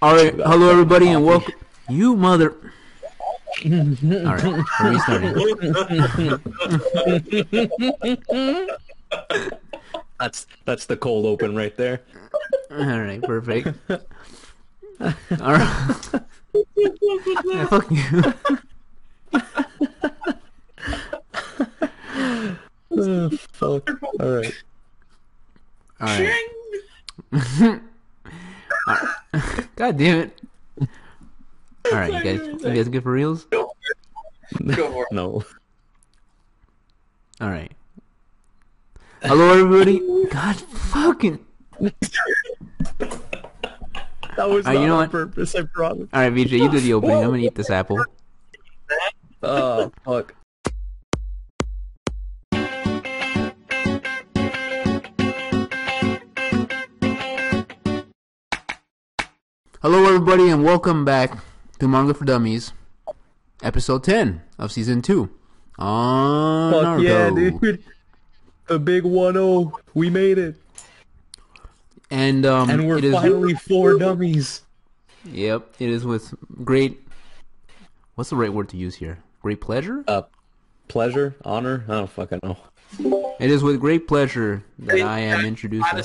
All right, hello everybody, and welcome. You mother. All right, we're restarting. That's that's the cold open right there. All right, perfect. All right. Yeah, fuck you. Oh, fuck. All right. All right. God damn it. All right, you guys, you guys good for reals? Go for it. No. All right. Hello, everybody. God fucking. That was Uh, not you know on what? purpose, I promise. All right, VJ, you do the opening. I'm gonna eat this apple. Oh, fuck. Hello, everybody, and welcome back to Manga for Dummies, episode 10 of season 2. On Fuck yeah, dude. The big 1-0. We made it. And um, And we're it is, finally four dummies. Yep, it is with great. What's the right word to use here? Great pleasure. Uh, pleasure? Honor? I don't fucking know. It is with great pleasure that I am introducing.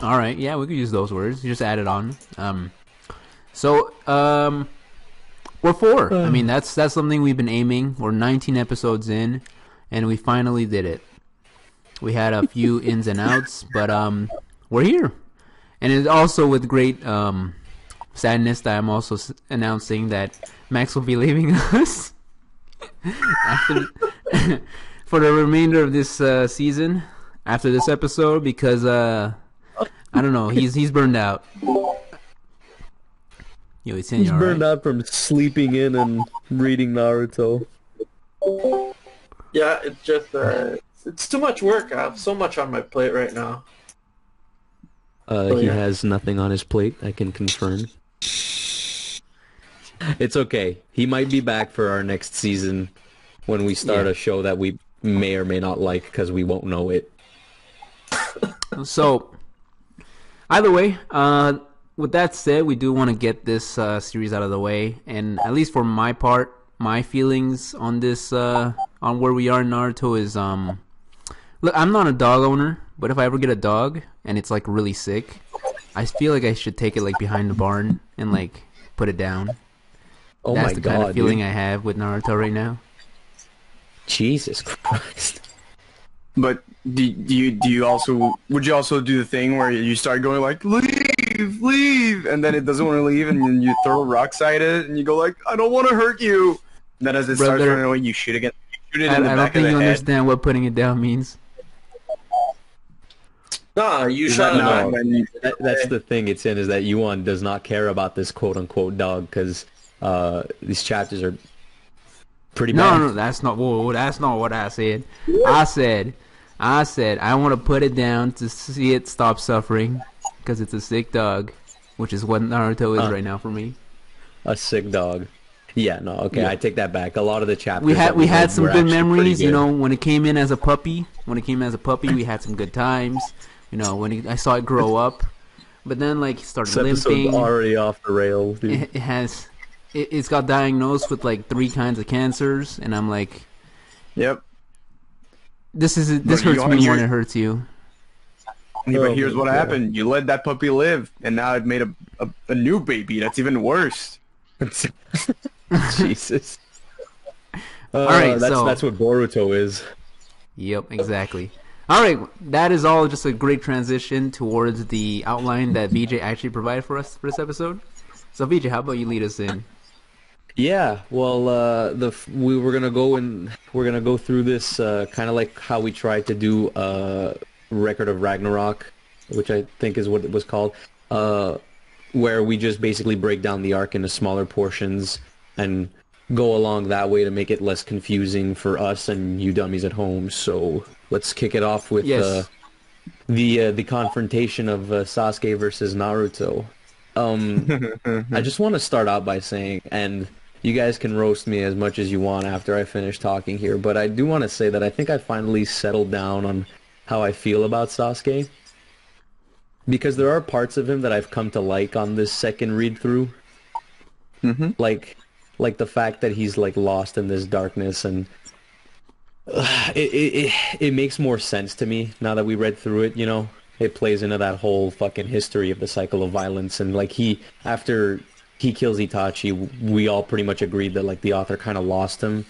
All right, yeah, we could use those words. You Just add it on. Um, so um, we're four. I mean, that's that's something we've been aiming. We're 19 episodes in, and we finally did it. We had a few ins and outs, but um, we're here, and it's also with great um sadness that I'm also s- announcing that Max will be leaving us after for the remainder of this uh, season after this episode because uh I don't know he's he's burned out. Yo, he's, He's burned out from sleeping in and reading Naruto. Yeah, it's just uh, it's too much work. I have so much on my plate right now. Uh, Oh, he yeah. has nothing on his plate, I can confirm. It's okay. He might be back for our next season when we start Yeah. a show that we may or may not like because we won't know it. So, either way, uh, with that said, we do want to get this uh, series out of the way, and at least for my part, my feelings on this, uh, on where we are in Naruto is, um, look, I'm not a dog owner, but if I ever get a dog and it's like really sick, I feel like I should take it like behind the barn and like put it down. Oh That's my the god, kind of feeling dude. I have with Naruto right now. Jesus Christ. But do, do you do you also would you also do the thing where you start going like leave leave and then it doesn't want to leave and then you throw rocks at it and you go like I don't want to hurt you. And then as it starts running away, you shoot again. Shoot it I, in the I don't think of you head. understand what putting it down means. Nah, you Is shot that him not when you- That, that's the thing it's in is that Yuan does not care about this quote unquote dog because uh, these chapters are pretty No, bad. no, that's not. Whoa, that's not what I said. I said, I said, I want to put it down to see it stop suffering because it's a sick dog, which is what Naruto is Uh. right now for me. A sick dog. Yeah, no, okay, Yeah. I take that back. A lot of the chapters We had that we had some good memories, you know, when it came in as a puppy. When it came as a puppy, we had some good times. You know, when it, I saw it grow up, but then like he started This episode's limping. already off the rails, dude. it, it has it, it's got diagnosed with like three kinds of cancers and i'm like Yep. this is this But hurts me more than it hurts you But Oh here's what God. happened: you let that puppy live, and now I've made a, a a new baby. That's even worse. Jesus. Uh, right, that's so- that's what Boruto is. yep exactly all right that is all just a great transition towards the outline that vj actually provided for us for this episode so vj how about you lead us in Yeah, well, uh, the we were gonna go and we're gonna go through this uh, kind of like how we tried to do uh, Record of Ragnarok, which I think is what it was called, uh, where we just basically break down the arc into smaller portions and go along that way to make it less confusing for us and you dummies at home. So let's kick it off with Yes. uh, the uh, the confrontation of uh, Sasuke versus Naruto. Um, I just want to start out by saying, and you guys can roast me as much as you want after I finish talking here, but I do want to say that I think I finally settled down on how I feel about Sasuke. because there are parts of him that I've come to like on this second read through. Mhm. Like, like the fact that he's like lost in this darkness, and uh, it, it it it makes more sense to me now that we read through it. You know, it plays into that whole fucking history of the cycle of violence, and like he after he kills Itachi, we all pretty much agreed that like the author kind of lost him.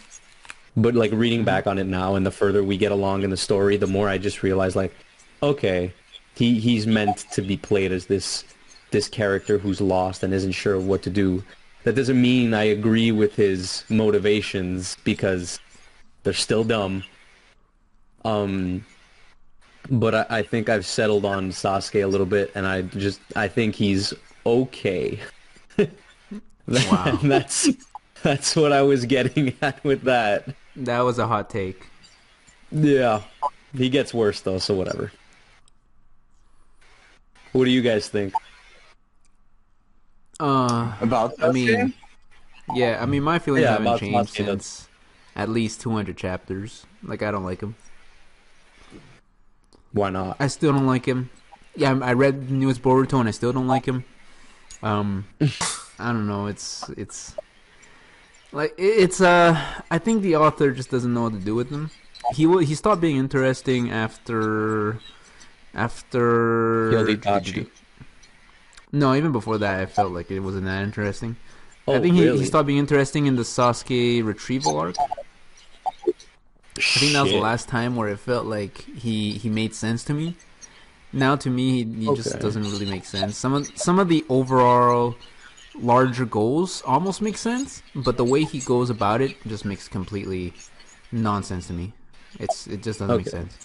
But like reading back on it now, and the further we get along in the story, the more I just realize like, okay, he he's meant to be played as this this character who's lost and isn't sure what to do. That doesn't mean I agree with his motivations because they're still dumb. Um, but I, I think I've settled on Sasuke a little bit, and I just I think he's okay. Wow. that's that's what I was getting at with that. That was a hot take. Yeah, he gets worse though, so whatever. What do you guys think? Uh, About I Sasuke? mean, yeah, I mean, my feelings Yeah, haven't about changed Sasuke, that's- since at least 200 chapters. Like, I don't like him. Why not? I still don't like him. Yeah, I I read the newest Boruto and I still don't like him. Um, I don't know. It's it's like it's uh. I think the author just doesn't know what to do with them. He will. He stopped being interesting after after. Killed No, even before that, I felt like it wasn't that interesting. Oh, I think he, really? he stopped being interesting in the Sasuke retrieval arc. I think that was the last time where it felt like he he made sense to me. Now to me, he, he just doesn't really make sense. Some of some of the overall larger goals almost makes sense, but the way he goes about it just makes completely nonsense to me. It's it just doesn't make sense.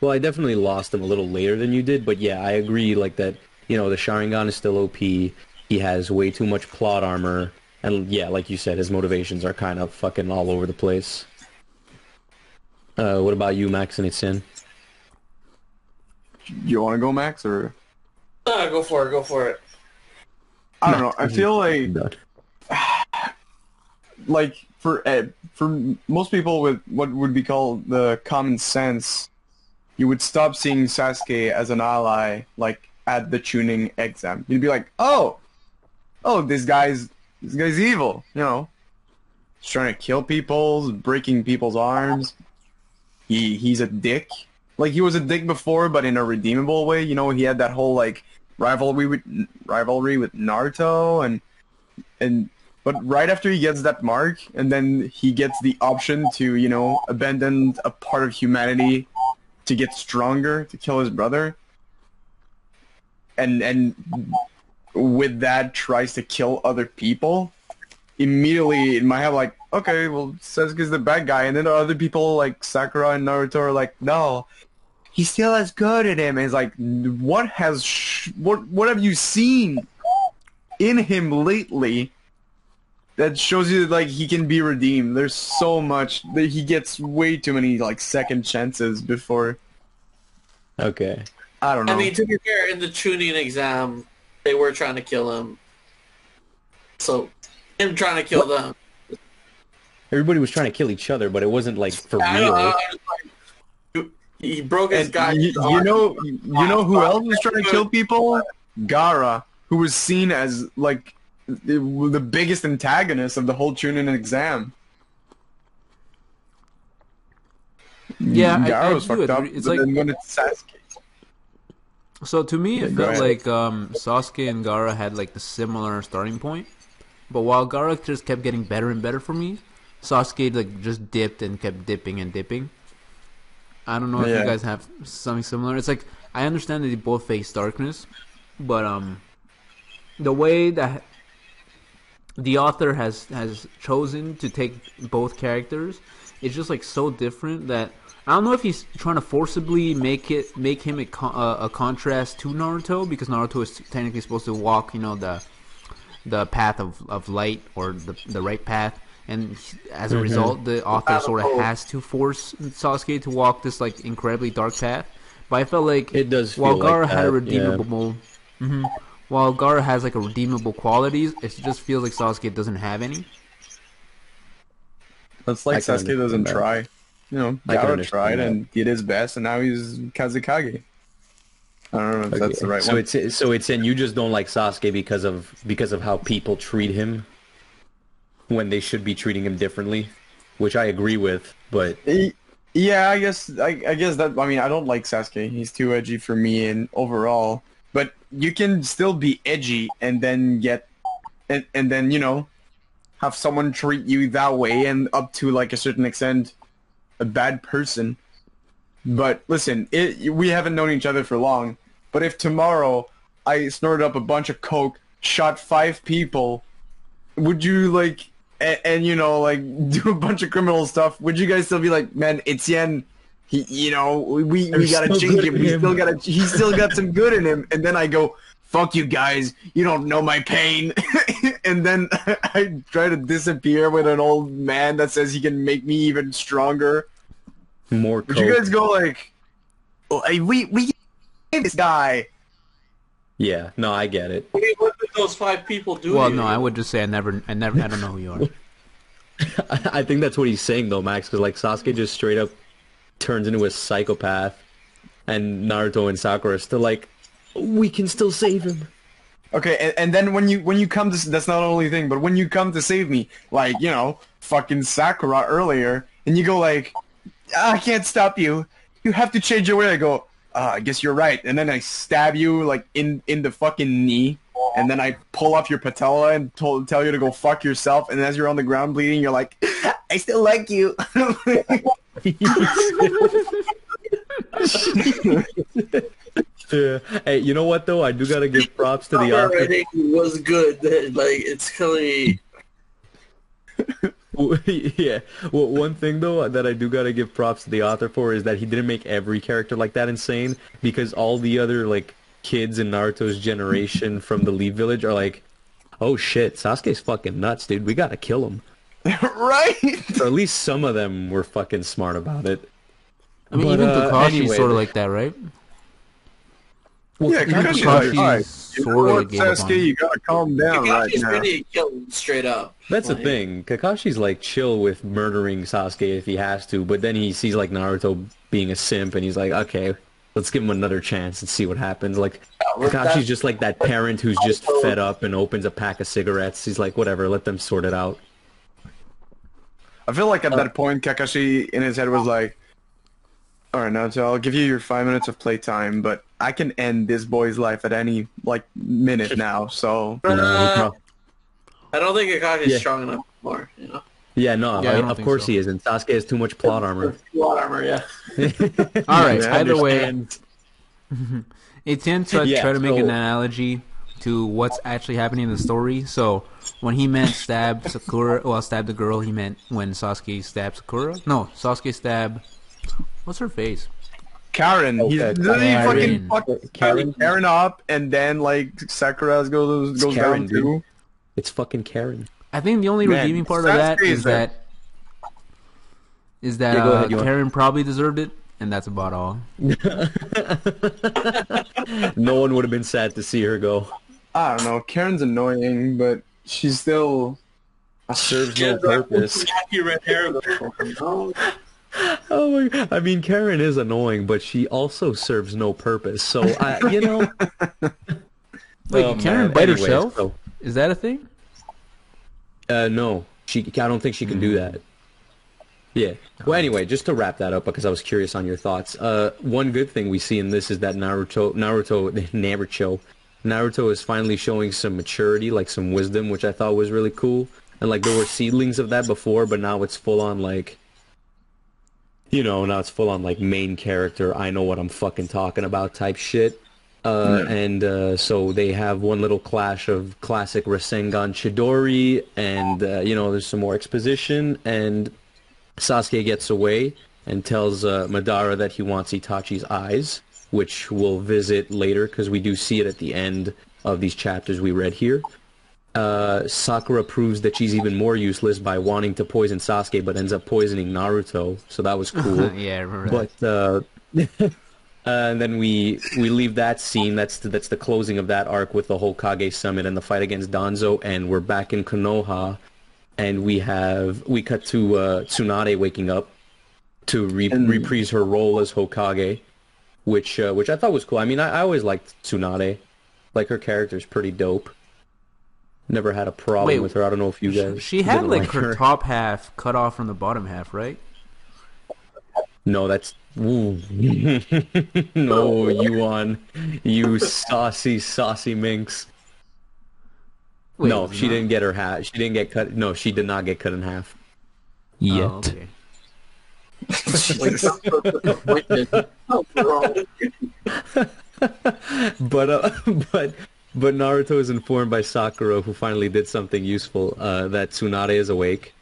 Well, I definitely lost him a little later than you did, but yeah, I agree. Like that, you know, the Sharingan is still OP. He has way too much plot armor, and yeah, like you said, his motivations are kind of fucking all over the place. Uh, what about you, Max and Etienne? You want to go, Max, or Ah, go for it. Go for it. I don't know. I feel like like for uh, for most people with what would be called the common sense, you would stop seeing Sasuke as an ally like at the Chunin exam. You'd be like, oh, oh, this guy's this guy's evil. You know, he's trying to kill people, breaking people's arms. He he's a dick. Like he was a dick before, but in a redeemable way. You know, he had that whole like rivalry with rivalry with Naruto and and but right after he gets that mark and then he gets the option to you know abandon a part of humanity to get stronger to kill his brother. And and with that tries to kill other people. Immediately in my head like okay well Sasuke's the bad guy. And then other people like Sakura and Naruto are like no he still has good in him and it's like what has sh- what what have you seen in him lately that shows you that, like he can be redeemed. There's so much that he gets way too many like second chances before Okay. I don't know. I mean, to be fair, in the Chunin exam, they were trying to kill him. So, him trying to kill them. Everybody was trying to kill each other, but it wasn't like for I don't know, real. I was like, he broke his guy. you, you know you know who else was trying to kill people? Gaara, who was seen as like the, the biggest antagonist of the whole Chunin exam. Yeah, Gaara I was do fucked up. It's like- when it's Sasuke, So to me, it go felt like um, Sasuke and Gaara had like the similar starting point, but while Gaara just kept getting better and better for me, Sasuke like just dipped and kept dipping and dipping. I don't know if Yeah. you guys have something similar. It's like I understand that they both face darkness, but um, the way that the author has has chosen to take both characters is just like so different that I don't know if he's trying to forcibly make it make him a, uh, a contrast to Naruto because Naruto is technically supposed to walk you know the the path of, of light or the the right path and as a result the author sort of has to force Sasuke to walk this like incredibly dark path but I felt like It does while feel Gaara like had a that, redeemable Mhm. while Gaara has like a redeemable qualities it just feels like Sasuke doesn't have any That's like I Sasuke doesn't that. try. You know, I Gaara tried that. and did his best, and now he's Kazekage. I don't know if that's the right so one. it's so it's in you just don't like Sasuke because of because of how people treat him when they should be treating him differently, which I agree with. But Yeah, I guess I, I guess that I mean I don't like Sasuke. He's too edgy for me and overall. But you can still be edgy and then get and and then, you know, have someone treat you that way and up to like a certain extent a bad person. But listen, it, we haven't known each other for long. But if tomorrow I snorted up a bunch of coke, shot five people, would you like and, and you know like do a bunch of criminal stuff? Would you guys still be like, man, Etienne? He, you know, we we There's gotta change him. in We still gotta. He's still got some good in him. And then I go, fuck you guys. You don't know my pain. and then I try to disappear with an old man that says he can make me even stronger. more Would you guys go like, oh, we we this guy? Yeah, no, I get it. What did those five people do? Well, to no, you? I would just say I never, I never, I don't know who you are. I think that's what he's saying though, Max, because like Sasuke just straight up turns into a psychopath, and Naruto and Sakura are still like, we can still save him. Okay, and, and then when you when you come to that's not the only thing, but when you come to save me, like you know, fucking Sakura earlier, and you go like, "Ah, I can't stop you. You have to change your way. I go, uh, I guess you're right, and then I stab you like in in the fucking knee, and then I pull off your patella and told, tell you to go fuck yourself, and as you're on the ground bleeding, you're like, I still like you. Yeah. Hey, you know what though? I do gotta give props to the Cover author. writing was good. Like it's killing me. yeah. Well, one thing though that I do gotta give props to the author for is that he didn't make every character like that insane because all the other like kids in Naruto's generation from the Leaf Village are like, oh shit, Sasuke's fucking nuts, dude. We gotta kill him. right? Or at least some of them were fucking smart about it. I mean, But, even uh, Kakashi's anyway, sort of like that, right? Well, Yeah, Even Kakashi's Kakashi's like, all right, you know sorta what, gave up on Sasuke, you gotta calm down right Kakashi's now. pretty killed straight up. That's the thing. Kakashi's like chill with murdering Sasuke if he has to, but then he sees like Naruto being a simp, and he's like, okay, let's give him another chance and see what happens. Like well, Kakashi's that's- just like that parent who's just fed up and opens a pack of cigarettes. He's like, whatever, let them sort it out. I feel like at uh, that point, Kakashi in his head was uh, like, "All right, Naruto, I'll give you your five minutes of playtime, but I can end this boy's life at any like minute now." So You know, he Uh, prob- I don't think Kakashi's Yeah. strong enough anymore. You know, yeah, no, Yeah, I I- of course so. he isn't. Sasuke has too much plot armor. Plot armor, yeah. All right. Yeah, either way, Understand. Etienne tried, Yeah, tried to make so- an analogy to what's actually happening in the story. So when he meant stab Sakura, well, stab the girl, he meant when Sasuke stabbed Sakura. No, Sasuke stabbed. What's her face? Karen, he's Okay, literally Karen. fucking fucking Karen. Karen. Karen up, and then like Sakura goes It's goes Karen, down dude. too. It's fucking Karen. I think the only Man, redeeming part of that Sasuke is is there. that is that Yeah, go uh, ahead, you want- Karen probably deserved it, and that's about all. No one would have been sad to see her go. I don't know. Karen's annoying, but she's still serves no Kids are purpose. Happy red hair though. You know? Oh my! I mean, Karen is annoying, but she also serves no purpose. So I, you know, Wait, Oh, Karen bite Anyways, herself? so- Is that a thing? Uh, no, she. I don't think she can do that. Yeah. Well, anyway, just to wrap that up, because I was curious on your thoughts. Uh, one good thing we see in this is that Naruto, Naruto, Naruto, Naruto is finally showing some maturity, like some wisdom, which I thought was really cool. And like there were seedlings of that before, but now it's full on like, you know, now it's full on like main character. I know what I'm fucking talking about type shit. Uh, and uh, so they have one little clash of classic Rasengan Chidori, and uh, you know there's some more exposition, and Sasuke gets away and tells uh, Madara that he wants Itachi's eyes, which we'll visit later because we do see it at the end of these chapters we read here. Uh, Sakura proves that she's even more useless by wanting to poison Sasuke, but ends up poisoning Naruto, so that was cool. yeah, I remember that. But uh, and then we we leave that scene. That's the, that's the closing of that arc with the Hokage summit and the fight against Danzo, and we're back in Konoha, and we have we cut to uh, Tsunade waking up to re- And- reprise her role as Hokage, which uh, which I thought was cool. I mean, I, I always liked Tsunade. Like her character's pretty dope. Never had a problem Wait, with her. I don't know if you guys. She had didn't like her top half cut off from the bottom half, right? No, that's no, you on you saucy saucy minx. Wait, no, she not? didn't get her half. She didn't get cut. No, she did not get cut in half. Yet. Oh, okay. Like, sounds so disappointed. Oh, bro. but uh, but but Naruto is informed by Sakura, who finally did something useful, uh, that Tsunade is awake,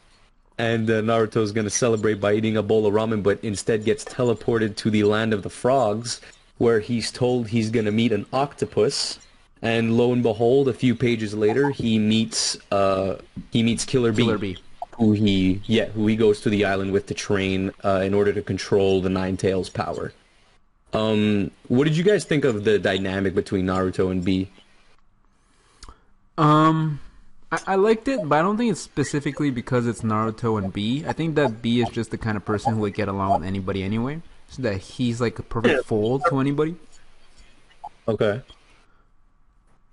and uh, Naruto is going to celebrate by eating a bowl of ramen, but instead gets teleported to the land of the frogs, where he's told he's going to meet an octopus. And lo and behold, a few pages later, he meets uh, he meets Killer Bee, Killer Bee. who he yeah who he goes to the island with to train uh, in order to control the Nine Tails power. Um, what did you guys think of the dynamic between Naruto and B? Um, I, I liked it, but I don't think it's specifically because it's Naruto and B. I think that B is just the kind of person who would get along with anybody anyway. So that he's like a perfect Yeah. fold to anybody. Okay.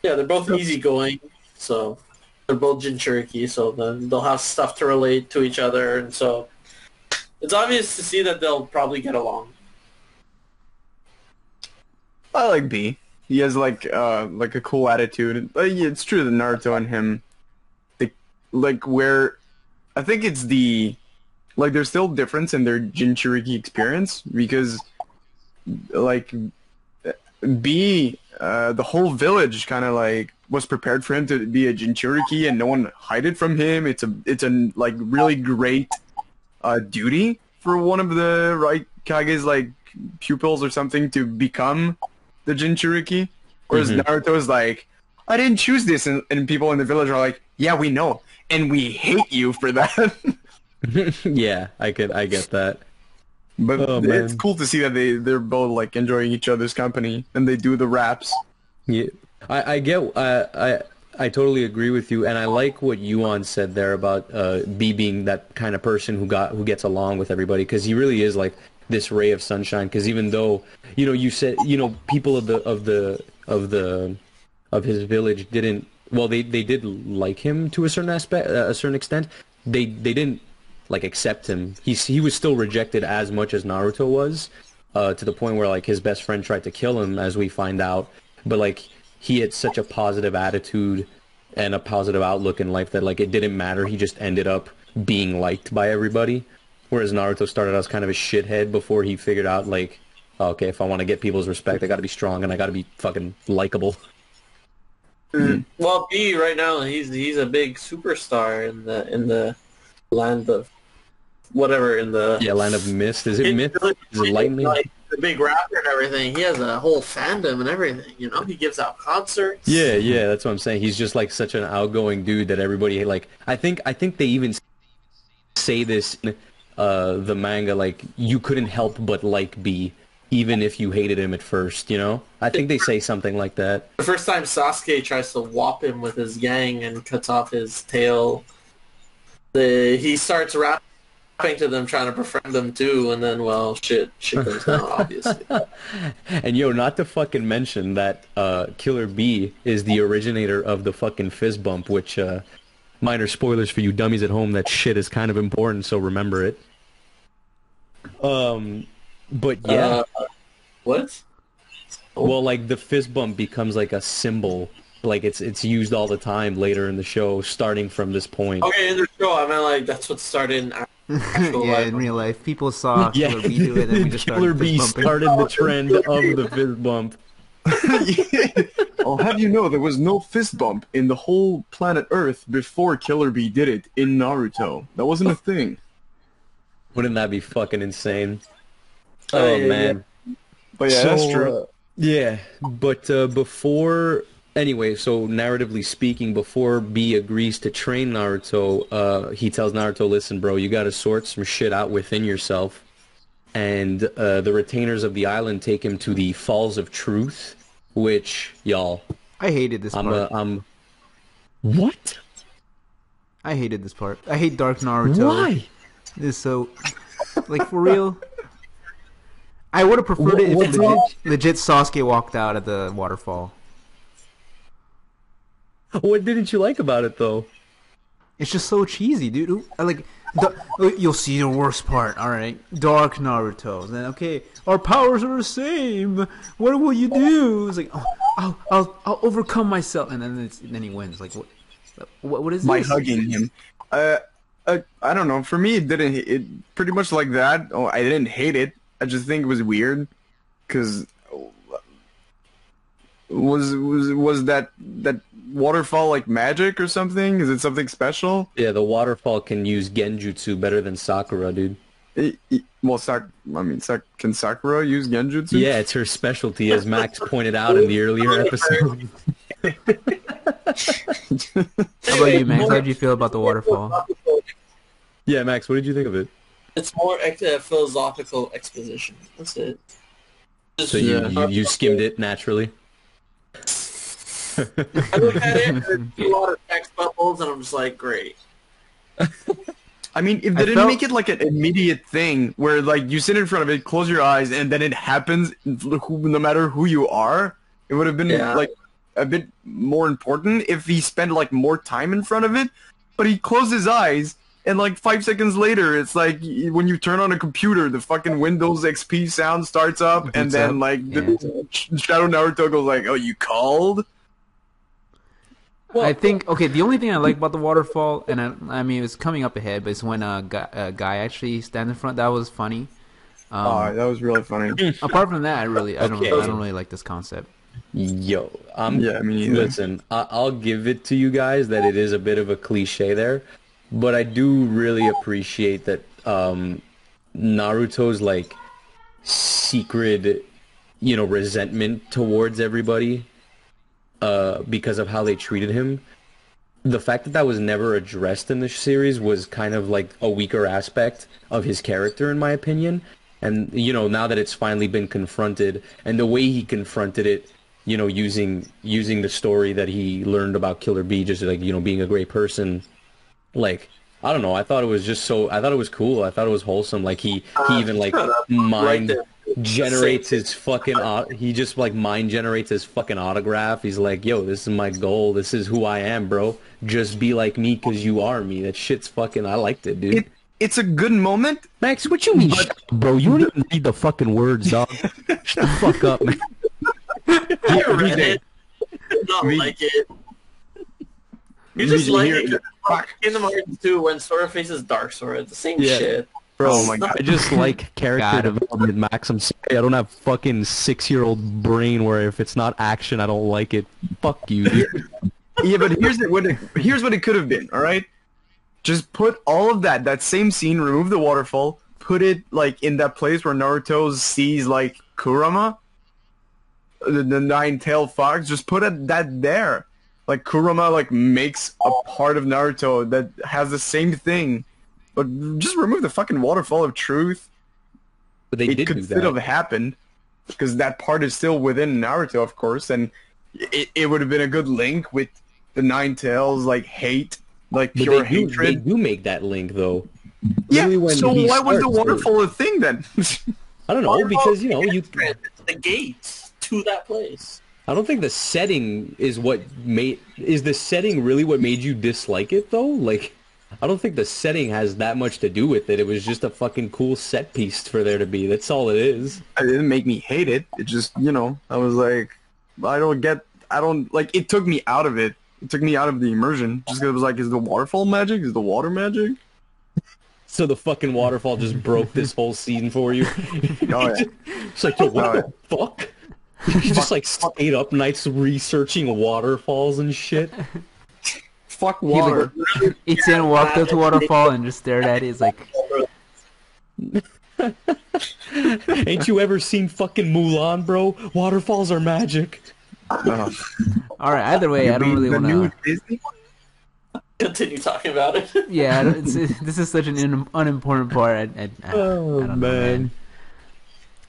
Yeah, they're both easygoing, so they're both Jinchuriki, so they'll have stuff to relate to each other, and so it's obvious to see that they'll probably get along. I like B. He has like uh like a cool attitude. Yeah, it's true that Naruto and him, like where, I think it's the, like there's still difference in their Jinchuriki experience because, like, B, uh, the whole village kind of like was prepared for him to be a Jinchuriki and no one hide it from him. It's a it's a like really great, uh, duty for one of the right Kage's like pupils or something to become the Jinchuriki. Whereas Mhm. Naruto's like, I didn't choose this, and, and people in the village are like, Yeah, we know, and we hate you for that. yeah, I could I get that. but Oh, it's cool to see that they they're both like enjoying each other's company and they do the raps. Yeah, I I get uh, I I totally agree with you, and I like what Yuan said there about uh, B being that kind of person who got who gets along with everybody because he really is like this ray of sunshine. Because even though you know you said you know people of the of the of the of his village didn't well they they did like him to a certain aspect uh, a certain extent. They they didn't like accept him. He's he was still rejected as much as Naruto was uh to the point where like his best friend tried to kill him as we find out. But like he had such a positive attitude and a positive outlook in life that like it didn't matter. He just ended up being liked by everybody whereas Naruto started out as kind of a shithead before he figured out like oh, okay if I want to get people's respect I got to be strong and I got to be fucking likable mm-hmm. Well, B right now he's he's a big superstar in the in the land of whatever in the Yeah, Land of Mist. Is it in- Myth? Is it Lightning? like the big rapper and everything. He has a whole fandom and everything. You know, he gives out concerts. Yeah, yeah, that's what I'm saying. He's just like such an outgoing dude that everybody like. I think I think they even say this in uh, the manga like you couldn't help but like B, even if you hated him at first. You know, I think they say something like that. The first time Sasuke tries to whop him with his gang and cuts off his tail, the he starts rapping to them, trying to befriend them too, and then well, shit, shit goes down. Obviously, And yo, not to fucking mention that uh, Killer Bee is the originator of the fucking fist bump, which uh, minor spoilers for you dummies at home. That shit is kind of important, so remember it. Um, but yeah. Uh, what? Well, like the fist bump becomes like a symbol. Like it's it's used all the time later in the show, starting from this point. Okay, in the show, I mean, like that's what started in actual yeah, life. in real life, people saw Yeah, Killer Bee do it, and we just Killer started Bee started the trend of the fist bump. I'll have you know there was no fist bump in the whole planet Earth before Killer Bee did it in Naruto. That wasn't a thing. Wouldn't that be fucking insane? Oh, Oh, yeah, man. But yeah, that's true. uh, yeah, but uh, before anyway, so narratively speaking, before B agrees to train Naruto, uh, he tells Naruto, "Listen, bro, you got to sort some shit out within yourself." And uh, the retainers of the island take him to the Falls of Truth, which y'all, I hated this I'm part. a, I'm. What? I hated this part. I hate Dark Naruto. Why? This is so, like for real. I would have preferred it if What's legit, wrong? legit Sasuke walked out of the waterfall. What didn't you like about it though? It's just so cheesy, dude. I Like, the, uh, you'll see the worst part. All right, Dark Naruto. Then okay, our powers are the same. What will you do? It's like, oh, I'll, I'll, I'll overcome myself, and then it's, then he wins. Like, what, what, what is this? by this? hugging him. Uh, uh, I don't know. For me, it didn't. It pretty much like that. Oh, I didn't hate it. I just think it was weird, because was was was that that waterfall like magic or something? Is it something special? Yeah, the waterfall can use genjutsu better than Sakura, dude. It, it- well, Sak. I mean, Sak, can Sakura use genjutsu? Yeah, it's her specialty, as Max pointed out in the earlier episode. How about you, Max? How did you feel about the waterfall? Yeah, Max, what did you think of it? It's more ex- uh, philosophical exposition. That's it. Just, So you, uh, you, you skimmed it naturally. I look at it, and a lot of text bubbles, and I'm just like, great. I mean, if they I didn't felt- make it like an immediate thing where like you sit in front of it, close your eyes, and then it happens, no matter who you are, it would have been Yeah. like a bit more important if he spent like more time in front of it. But he closed his eyes, and like five seconds later, it's like when you turn on a computer, the fucking Windows XP sound starts up, and then up, like the Sh- Shadow Naruto goes like, "Oh, you called." Well, I think okay. The only thing I like about the waterfall, and I, I mean, it's coming up ahead, but it's when a guy, a guy actually stands in front. That was funny. Um, oh, that was really funny. apart from that, I really, I don't, Okay. I don't really like this concept. Yo, I'm Yeah, me neither. listen. I, I'll give it to you guys that it is a bit of a cliche there, but I do really appreciate that um, Naruto's like secret, you know, resentment towards everybody uh, because of how they treated him. The fact that that was never addressed in the series was kind of like a weaker aspect of his character, in my opinion. And you know, now that it's finally been confronted, and the way he confronted it, you know, using using the story that he learned about Killer Bee, just like you know, being a great person, like I don't know, I thought it was just so, I thought it was cool, I thought it was wholesome. Like he he uh, even like mind Right generates his fucking he just like mind generates his fucking autograph he's like yo this is my goal this is who i am bro just be like me because you are me that shit's fucking i liked it dude. It it's a good moment, max what you mean bro? You don't even read the fucking words dog. Shut the fuck up man. I read it. Not like it. You just Me- like here- it. 'cause fuck. Kingdom Hearts 2 when Sora faces Dark Sora. It's the same Yeah. shit. bro Oh my God. i just like character Got development max i'm sorry i don't have fucking six year old brain where if it's not action i don't like it fuck you dude. Yeah, but here's the, what it, here's what it could have been. All right, just put all of that that same scene, remove the waterfall, put it like in that place where Naruto sees like Kurama, the, the nine-tailed fox. Just put it that there. Like Kurama like makes a part of Naruto that has the same thing, but just remove the fucking waterfall of truth. but they it did could do still that have happened because that part is still within Naruto, of course, and it, it would have been a good link with the Nine Tails, like hate, like But pure they do, they hatred. do make that link though. Yeah, when so he why was the starts, waterfall a thing then? I don't know because you know you. The gates to that place. I don't think the setting is what made is the setting really what made you dislike it though. Like, I don't think the setting has that much to do with it. It was just a fucking cool set piece for there to be. That's all it is. it didn't make me hate it. It just, you know, I was like, I don't get, I don't like. It took me out of it. It took me out of the immersion. just cuz it was like, is the waterfall magic? Is the water magic? So the fucking waterfall just broke this whole scene for you. Oh yeah. It's like, yo, what Oh, the fuck? You just like stayed up nights researching waterfalls and shit. Fuck He like, water. Etienne walked up to waterfall and just stared at it. He's like, Ain't you ever seen fucking Mulan, bro? Waterfalls are magic. All right. Either way, I don't really want to. Disney. Continue talking about it. Yeah, it's, it, this is such an un, unimportant part. I, I, I, Oh, I don't know, man.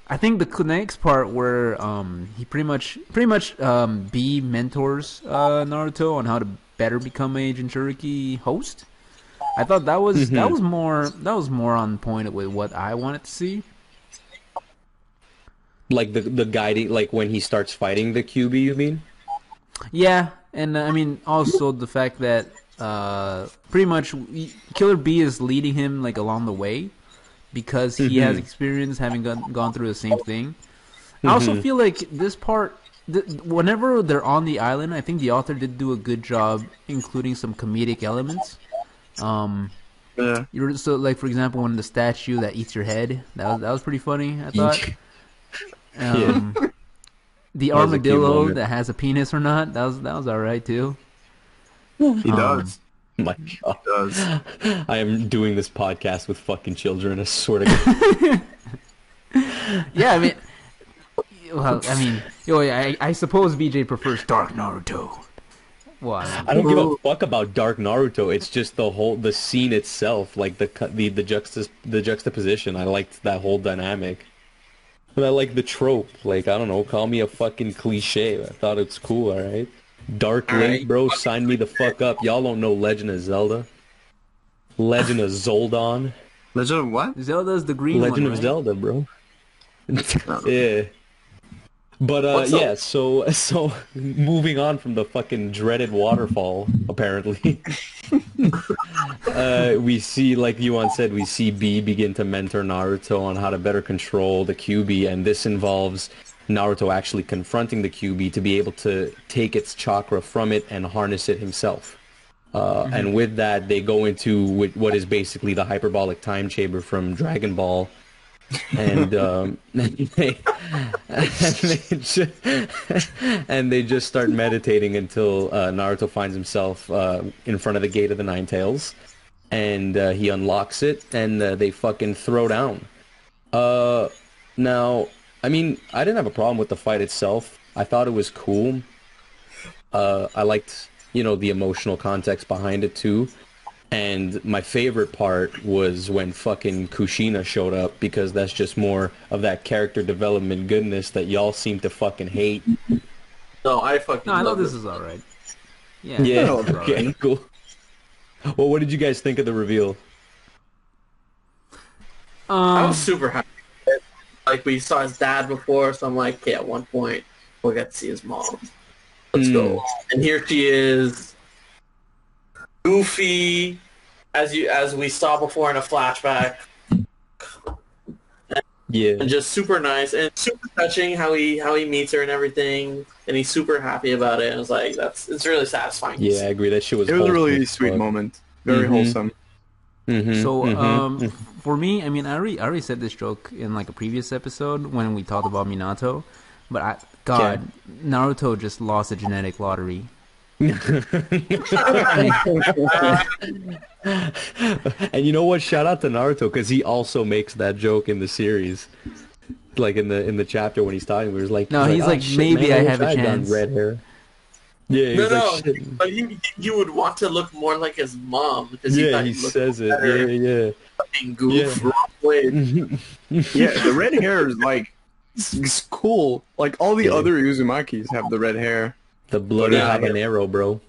I think the next part where um he pretty much pretty much um B mentors uh Naruto on how to better become a Jinchuriki host. I thought that was that Mhm. was more that was more on point with what I wanted to see. Like the the guiding, like when he starts fighting the Kyubi, you mean? Yeah, and uh, I mean also the fact that uh, pretty much Killer Bee is leading him like along the way because he has experience having gone, gone through the same thing. I also feel like this part, th- whenever they're on the island, I think the author did do a good job including some comedic elements. Um, Yeah. you're so like for example when the statue that eats your head that was that was pretty funny. I thought. Um, The That a cute armadillo moment. that has a penis or not, that was that was all right too. He Um, does. My God, Does. I am doing this podcast with fucking children. I swear to God. Yeah, I mean, well, I mean, yo, I, I suppose BJ prefers Dark Naruto. Well, I mean, I don't give a fuck about Dark Naruto. It's just the whole the scene itself, like the the the juxta the juxtaposition. I liked that whole dynamic. And I like the trope. Like I don't know, call me a fucking cliche. I thought it's cool. All right, Dark All Link, right. bro, sign me the fuck up. Y'all don't know Legend of Zelda. Legend of Zoldon. Legend of what? Zelda's the green Legend one, of right? Zelda, bro. yeah. But uh, What's up? yeah, so so moving on from the fucking dreaded waterfall, apparently, uh, we see, like Yuan said, we see B begin to mentor Naruto on how to better control the Kyubi, and this involves Naruto actually confronting the Kyubi to be able to take its chakra from it and harness it himself. Uh, And with that, they go into what is basically the hyperbolic time chamber from Dragon Ball, and um, they, and, they just, and they just start meditating until uh, Naruto finds himself uh, in front of the gate of the Nine Tails, and uh, he unlocks it, and uh, they fucking throw down. Uh, now, I mean, I didn't have a problem with the fight itself. I thought it was cool. Uh, I liked, you know, the emotional context behind it too. And my favorite part was when fucking Kushina showed up because that's just more of that character development goodness that y'all seem to fucking hate. No, I fucking No, I know this it. is all right. Yeah, Yeah, this is all okay, right. cool. Well, what did you guys think of the reveal? I Um, was super happy. Like we saw his dad before, so I'm like, okay, at one point we'll get to see his mom. Let's go. And here she is, goofy, as you as we saw before in a flashback, Yeah. and just super nice and super touching how he how he meets her and everything, and he's super happy about it. And it's like that's it's really satisfying. Yeah, I agree. That shit was It was a really sweet moment. Very Mhm. wholesome. Mhm, So, mhm. um, for me, I mean, I already, I already said this joke in like a previous episode when we talked about Minato, but I, God, Naruto just lost a genetic lottery. and you know what? Shout out to Naruto because he also makes that joke in the series, like in the in the chapter when he's talking. Where he's like, No, he's "Oh, like, shit, maybe man, I wish have a I'd done chance." Red hair. Yeah, he's No, like, no, "Shit." but he he would want to look more like his mom because he yeah, thought he he looked says it. better. Yeah, fucking goof Yeah. wrong way. yeah. Yeah, the red hair is like it's, it's cool. Like all the Yeah. other Uzumakis have the red hair. the bloody Yeah. habanero, bro.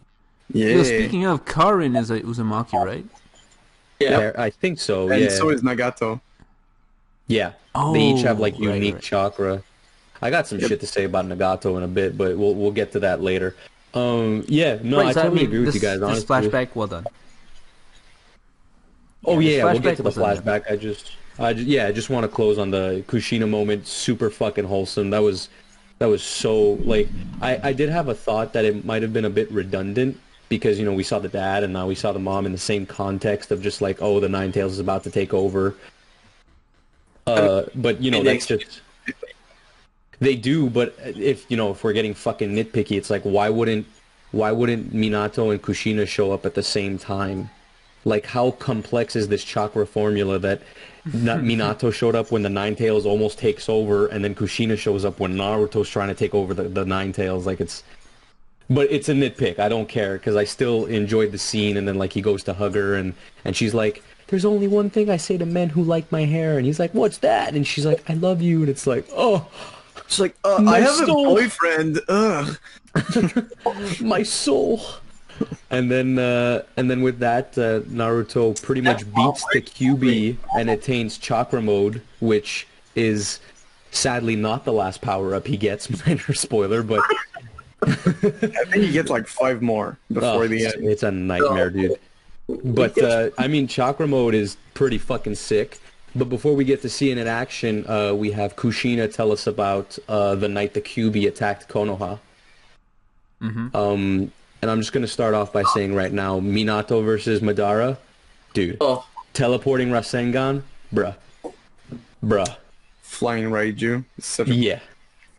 Yeah. Yo, speaking of, Karin is a Uzumaki, right? Yeah. Yeah, I think so. and yeah, so is Nagato. yeah. Oh, they each have like unique right. chakra. I got some Yep. shit to say about Nagato in a bit, but we'll we'll get to that later. Um, yeah, no, Right, I so, totally mean, agree with you guys. On this Honestly, flashback, well done. Oh Yeah, yeah, we'll get to the was on there. flashback. I just, I just, yeah, I just want to close on the Kushina moment. Super fucking wholesome. That was, that was so like. I I did have a thought that it might have been a bit redundant because you know we saw the dad and now we saw the mom in the same context of just like oh the Nine Tails is about to take over. Uh, but you know that's just. They do, but if you know if we're getting fucking nitpicky, it's like why wouldn't why wouldn't Minato and Kushina show up at the same time? Like how complex is this chakra formula that Na- Minato showed up when the Nine Tails almost takes over, and then Kushina shows up when Naruto's trying to take over the, the Nine Tails? Like it's, but it's a nitpick. I don't care because I still enjoyed the scene, and then like he goes to hug her, and and she's like, "There's only one thing I say to men who like my hair," and he's like, "What's that?" And she's like, "I love you," and it's like, "Oh." It's like uh, My I have soul. a boyfriend. Ugh. my soul. And then, uh, and then with that, uh, Naruto pretty much beats the Kyubi and attains chakra mode, which is Sadly, not the last power up he gets. Minor spoiler, but I think he gets like five more before oh, the end. it's a nightmare, dude. But uh, I mean, Chakra mode is pretty fucking sick. But before we get to see it in action, uh, we have Kushina tell us about uh, the night the Kyubi attacked Konoha. Mhm. Um, and I'm just gonna start off by saying right now, Minato versus Madara, dude, Oh, teleporting Rasengan, bruh, bruh, Flying Raijin. It's such a, yeah,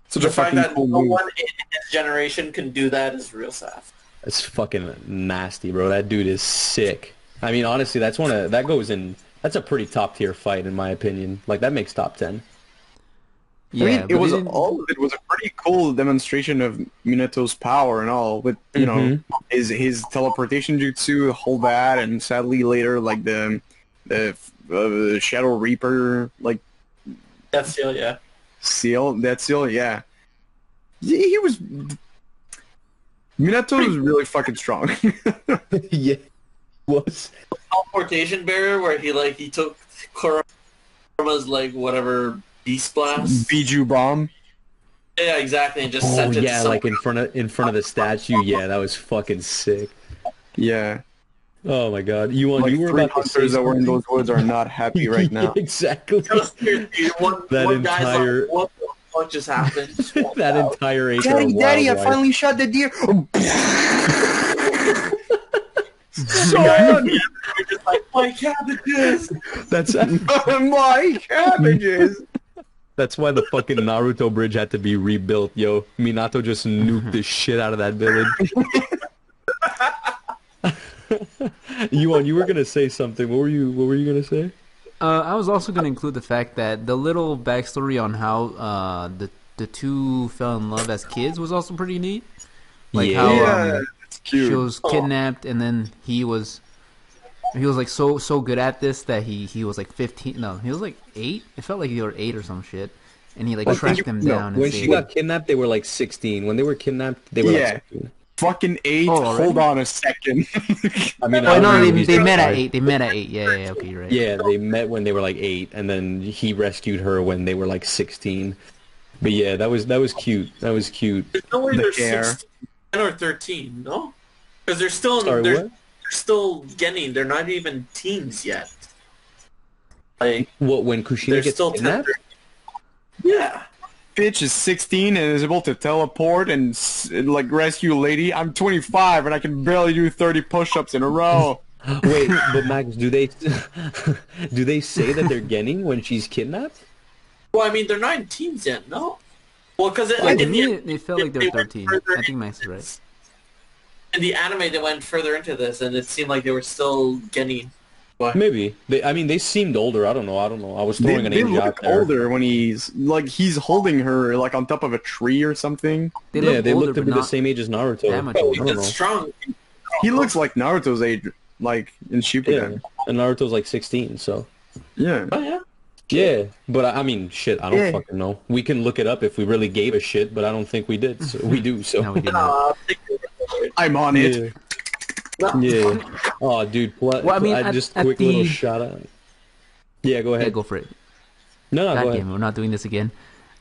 such the a fact fucking that cool no move. one in his generation can do that is real sad. it's fucking nasty, bro. That dude is sick. I mean, honestly, that's one of that goes in. That's a pretty top tier fight in my opinion. Like that makes top ten. Yeah, I mean, it was they all. It was a pretty cool demonstration of Minato's power and all. With you know Mhm. his his teleportation jutsu, hold that, and sadly later like the the uh, Shadow Reaper like That's seal, yeah. seal. That seal, yeah. He, he was. Minato was really fucking strong. yeah, was. Teleportation barrier where he like he took Kurama's like whatever beast blast. Biju bomb. Yeah, exactly, and just Oh sent it yeah, to like in front of in front of the statue. Yeah, that was fucking sick. Yeah. Oh my god, you want Like you were three about hunters that were in those woods are not happy right now. exactly. Just dude, one, That one entire- like, what the fuck just happened? Just that out. entire acre Daddy, of daddy, I finally shot the deer. Oh. so You're just like, my cabbages! That's My cabbages. That's why the fucking Naruto bridge had to be rebuilt, yo. Minato just nuked the shit out of that village. Yuan, you were gonna say something. What were you What were you gonna say? Uh, I was also going to include the fact that the little backstory on how uh, the the two fell in love as kids was also pretty neat. Like how Yeah, um, it's she was kidnapped and then he was he was like so so good at this that he he was like 15 no he was like 8 it felt like he was 8 or some shit and he like I think tracked them no, down and When she saved got kidnapped, they were like 16. When they were kidnapped, they were Yeah. like 16. Fucking eight. Oh, already? Hold on a second. I mean, Oh I no, they, know, they met at eight. They met at eight. Yeah, yeah, yeah, okay, you're right. Yeah, they met when they were like eight, and then he rescued her when they were like 16. But yeah, that was that was cute. That was cute. There's no way The they're hair. 16 or 13, no? Because they're still, Sorry, they're, what? They're still getting, they're not even teens yet. Like, What when Kushina they're gets still kidnapped? 13. Yeah. Bitch is 16 and is able to teleport and s- like rescue a lady. I'm 25 and I can barely do 30 push-ups in a row. Wait, but Max, do they do they say that they're getting when she's kidnapped? Well, I mean, they're not in teens yet, no? Well, because Yeah, to in, me, it, it felt like they're they 13. further I think Max is right. In the anime, they went further into this, and it seemed like they were still getting... Maybe. They, I mean, they seemed older. I don't know. I don't know. I was They, throwing an they age out look older when he's like he's holding her like on top of a tree or something. They yeah, look they older, look to be the same age as Naruto. that much I older. He's strong. He looks like Naruto's age, like in Shippuden. Yeah, and Naruto's like 16, so. Yeah. Oh, yeah. Yeah, but I I mean, shit, I don't Yeah. fucking know. We can look it up if we really gave a shit, but I don't think we did. So we do. So No, we did not. I think they were- I'm on it. yeah. No. yeah. Oh, dude. What, Well, I mean, I at- just at quick little the- shout out. Yeah, go Yeah, ahead. go for it. no, no, God go damn ahead. it, we're not doing this again.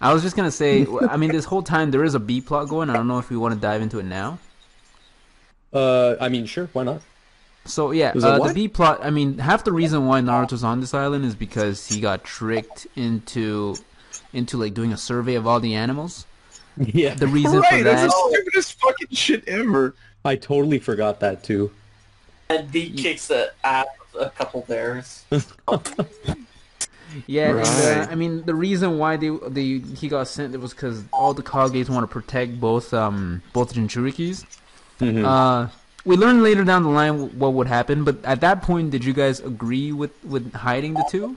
I was just gonna say, I mean, this whole time there is a B plot going. I don't know if we want to dive into it now. Uh, I mean, sure, why not? So yeah, uh, the? B plot. I mean, half the reason why Naruto's on this island is because he got tricked into into like doing a survey of all the animals. Yeah, The reason right, for that's that, the stupidest fucking shit ever. I totally forgot that too. And D kicks the ass of a couple bears. yeah, and, uh, I mean, the reason why they they he got sent it was because all the Kages want to protect both um both Jinchurikis. Mhm. Uh, we learn later down the line what would happen, but at that point, did you guys agree with with hiding the two?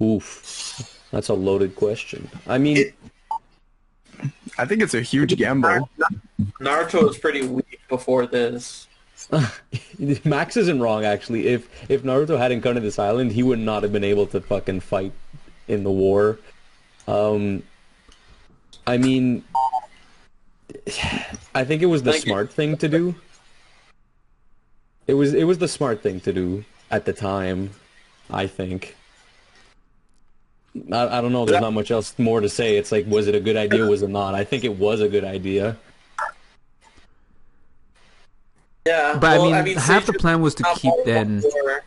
Oof, that's a loaded question. I mean, It- I think it's a huge gamble. Naruto was pretty weak before this. Max isn't wrong actually. If if Naruto hadn't come to this island, he would not have been able to fucking fight in the war. Um, I mean, I think it was the Thank you. smart thing to do. It was it was the smart thing to do at the time. I think. I, I don't know. There's not much else more to say. It's like, was it a good idea? Was it not? I think it was a good idea. Yeah, But well, I mean, half the plan was to keep more then. before-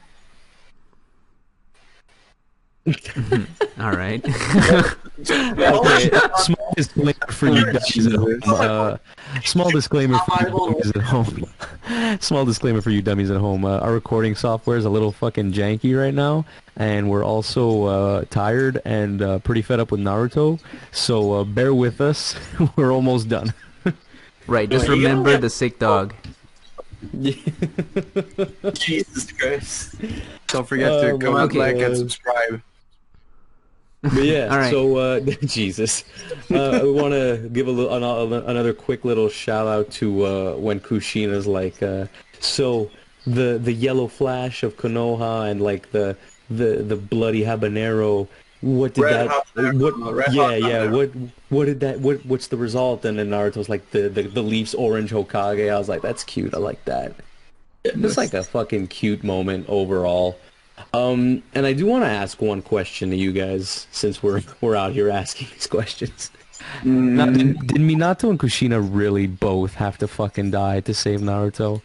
All right. Okay, small disclaimer for you dummies at home. Uh, small disclaimer for you dummies at home. Small disclaimer for you dummies at home. Uh, our recording software is a little fucking janky right now, and we're also uh, tired and uh, pretty fed up with Naruto. So uh, bear with us. we're almost done. right. Just Well, you gotta remember the sick dog. Jesus Christ. Don't forget Oh, to my comment, like, and subscribe. But yeah, All right. so uh, Jesus, uh, we want to give a little, an- another quick little shout out to uh, when Kushina's like, uh, so the the yellow flash of Konoha and like the the the bloody habanero. What did Red that? habanero, what? red yeah, yeah. What? What did that? What? What's the result? And then Naruto's like the the, the leaves orange Hokage. I was like, that's cute. I like that. It's like a fucking cute moment overall. Um, and I do want to ask one question to you guys, since we're we're out here asking these questions. Now, did, did Minato and Kushina really both have to fucking die to save Naruto?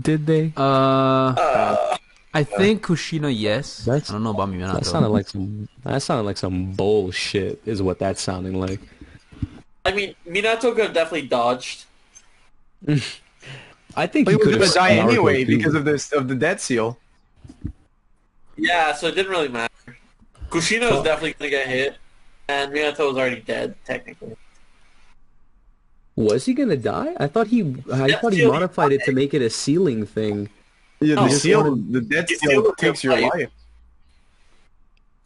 Did they? Uh, Uh, I think Kushina, yes. That's- I don't know about Minato. That sounded like some. That sounded like some bullshit. Is what that sounding like. I mean, Minato could have definitely dodged. I think But he he was could gonna have die anyway too. because of this of the death seal. Yeah, so it didn't really matter. Kushina was Fuck. definitely gonna get hit, and Minato was already dead, technically. Was he gonna die? I thought he. I Yeah, thought he modified it to make it a sealing thing. Yeah, the oh. just seal, wanted- the death you seal takes your fight. life.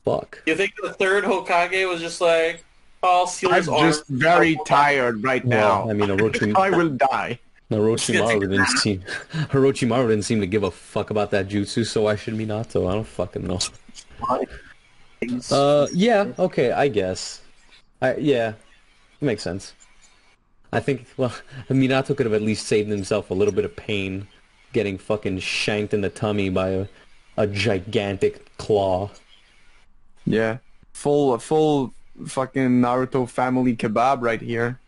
Fuck. You think the third Hokage was just like, "Oh, I'll seal I'm his arm." just very tired right Well, now. I mean, Orochi, I will die. Orochimaru didn't seem Orochimaru didn't seem to give a fuck about that jutsu, so why should Minato? I don't fucking know. Uh, yeah, okay, I guess. I yeah, makes sense. I think well, Minato could have at least saved himself a little bit of pain, getting fucking shanked in the tummy by a a gigantic claw. Yeah, full full fucking Naruto family kebab right here.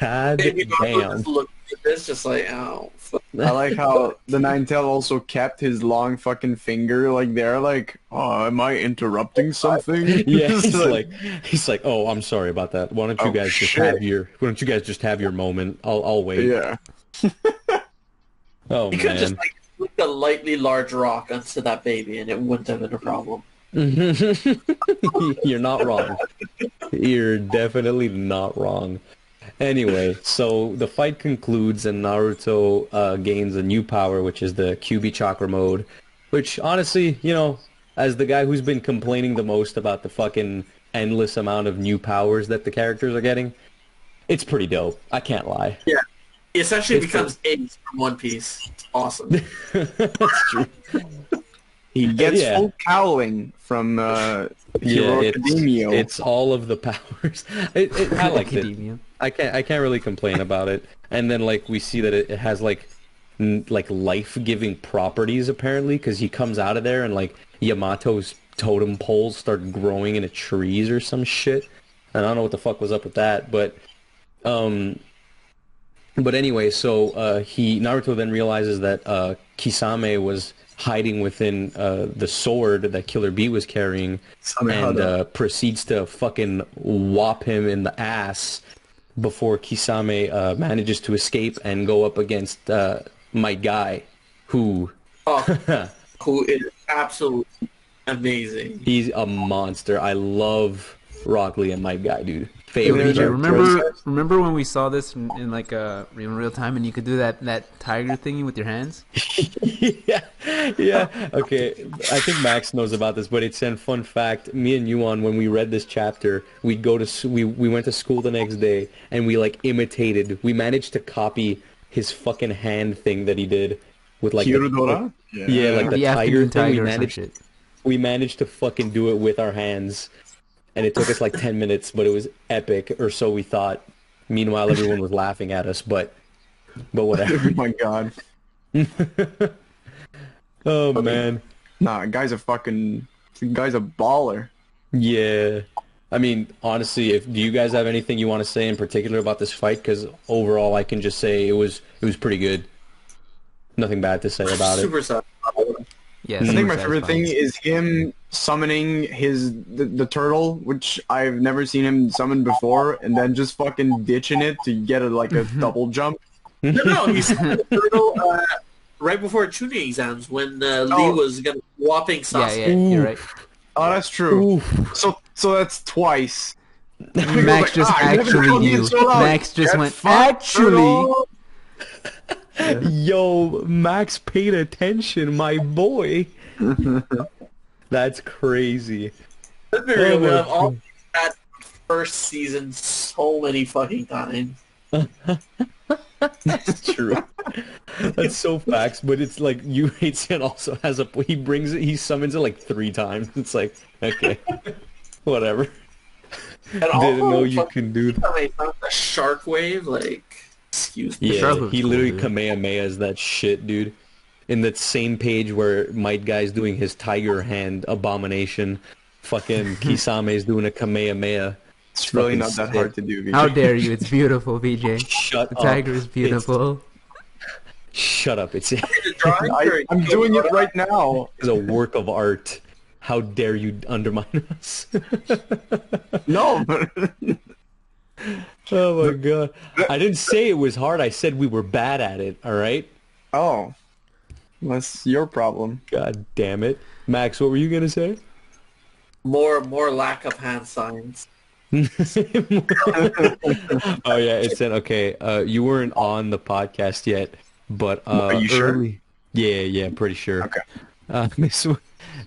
God Maybe damn. just looked at this, just like, "Oh. I like how the Nine Tail also kept his long fucking finger like there, like, oh, am I interrupting something? Yeah, It's he's like, he's like, oh, I'm sorry about that. Why don't you Oh, guys just shit. have your? Why don't you guys just have your moment? I'll, I'll wait. yeah. Oh He could just like flicked a lightly large rock onto that baby, and it wouldn't have been a problem. You're not wrong. You're definitely not wrong. Anyway, so the fight concludes and Naruto uh, gains a new power, which is the Kyubi Chakra mode. Which, honestly, you know, as the guy who's been complaining the most about the fucking endless amount of new powers that the characters are getting, it's pretty dope. I can't lie. Yeah. He essentially It's becomes Ace from One Piece. It's awesome. That's true. He gets Yeah. full cowling from uh, Yeah, Hero it's, Academia. it's all of the powers. It, it, I liked it. I can't I can't really complain about it. And then like we see that it, it has like n- like life giving properties apparently because he comes out of there and like Yamato's totem poles start growing into trees or some shit. And I don't know what the fuck was up with that, but um. But anyway, so uh, he Naruto then realizes that uh, Kisame was hiding within uh, the sword that Killer Bee was carrying, and uh, proceeds to fucking whop him in the ass before Kisame uh, manages to escape and go up against uh, Might Guy, who Oh, who is absolutely amazing. he's a monster. I love Rock Lee and Might Guy, dude. Favorite. VJ, Yeah, remember remember when we saw this in, in like uh in real time and you could do that that tiger thingy with your hands? yeah, yeah. Okay, I think Max knows about this, but it's a fun fact. Me and Yuan, when we read this chapter, we go to we we went to school the next day and we like imitated. We managed to copy his fucking hand thing that he did with like the- Hirudora? yeah, like the the tiger afternoon thing. We tiger or some managed shit. we managed to fucking do it with our hands, and it took us like ten minutes, but it was epic, or so we thought. Meanwhile, everyone was laughing at us, but but whatever. oh my god. Oh man. Nah, guy's a fucking guy's a baller. Yeah. I mean, honestly, if do you guys have anything you want to say in particular about this fight? Because overall, I can just say it was it was pretty good. Nothing bad to say about it. Super sad. Yeah, I think my favorite satisfying. thing is him summoning his the, the turtle, which I've never seen him summon before, and then just fucking ditching it to get a like a double jump. No, no, he's the turtle uh, right before Chunin exams when uh, Lee Oh. was gonna whopping Yeah, yeah, you're right. Oh, that's true. Oof. So so that's twice. Max just "Ah, I never actually told you knew. so. Max just Get went actually. Turtle. Yo, Max paid attention, my boy. That's crazy. Let's be real, Oh, we my have all God. that first season so many fucking times. That's true. That's so facts, but it's like you Hate also has a he brings it he summons it like three times. It's like okay, whatever. And Didn't also, know you can do that. time they found the shark wave, like, excuse me. Yeah, shark he literally dude. kamehamehas that shit, dude. In that same page where Might Guy's doing his tiger hand abomination, fucking Kisame's doing a kamehameha. It's really not that sick. hard to do. How dare you? It's beautiful, VJ. Shut The up. tiger is beautiful. Shut up. It's, I, I'm doing it right now. it's a work of art. How dare you undermine us? No, but oh my god. I didn't say it was hard. I said we were bad at it, all right? oh, that's your problem. God damn it. Max, what were you going to say? More, more lack of hand signs. oh yeah, it said okay. Uh, you weren't on the podcast yet, but uh, Are you sure? early- Yeah, yeah, pretty sure. Okay. Uh, this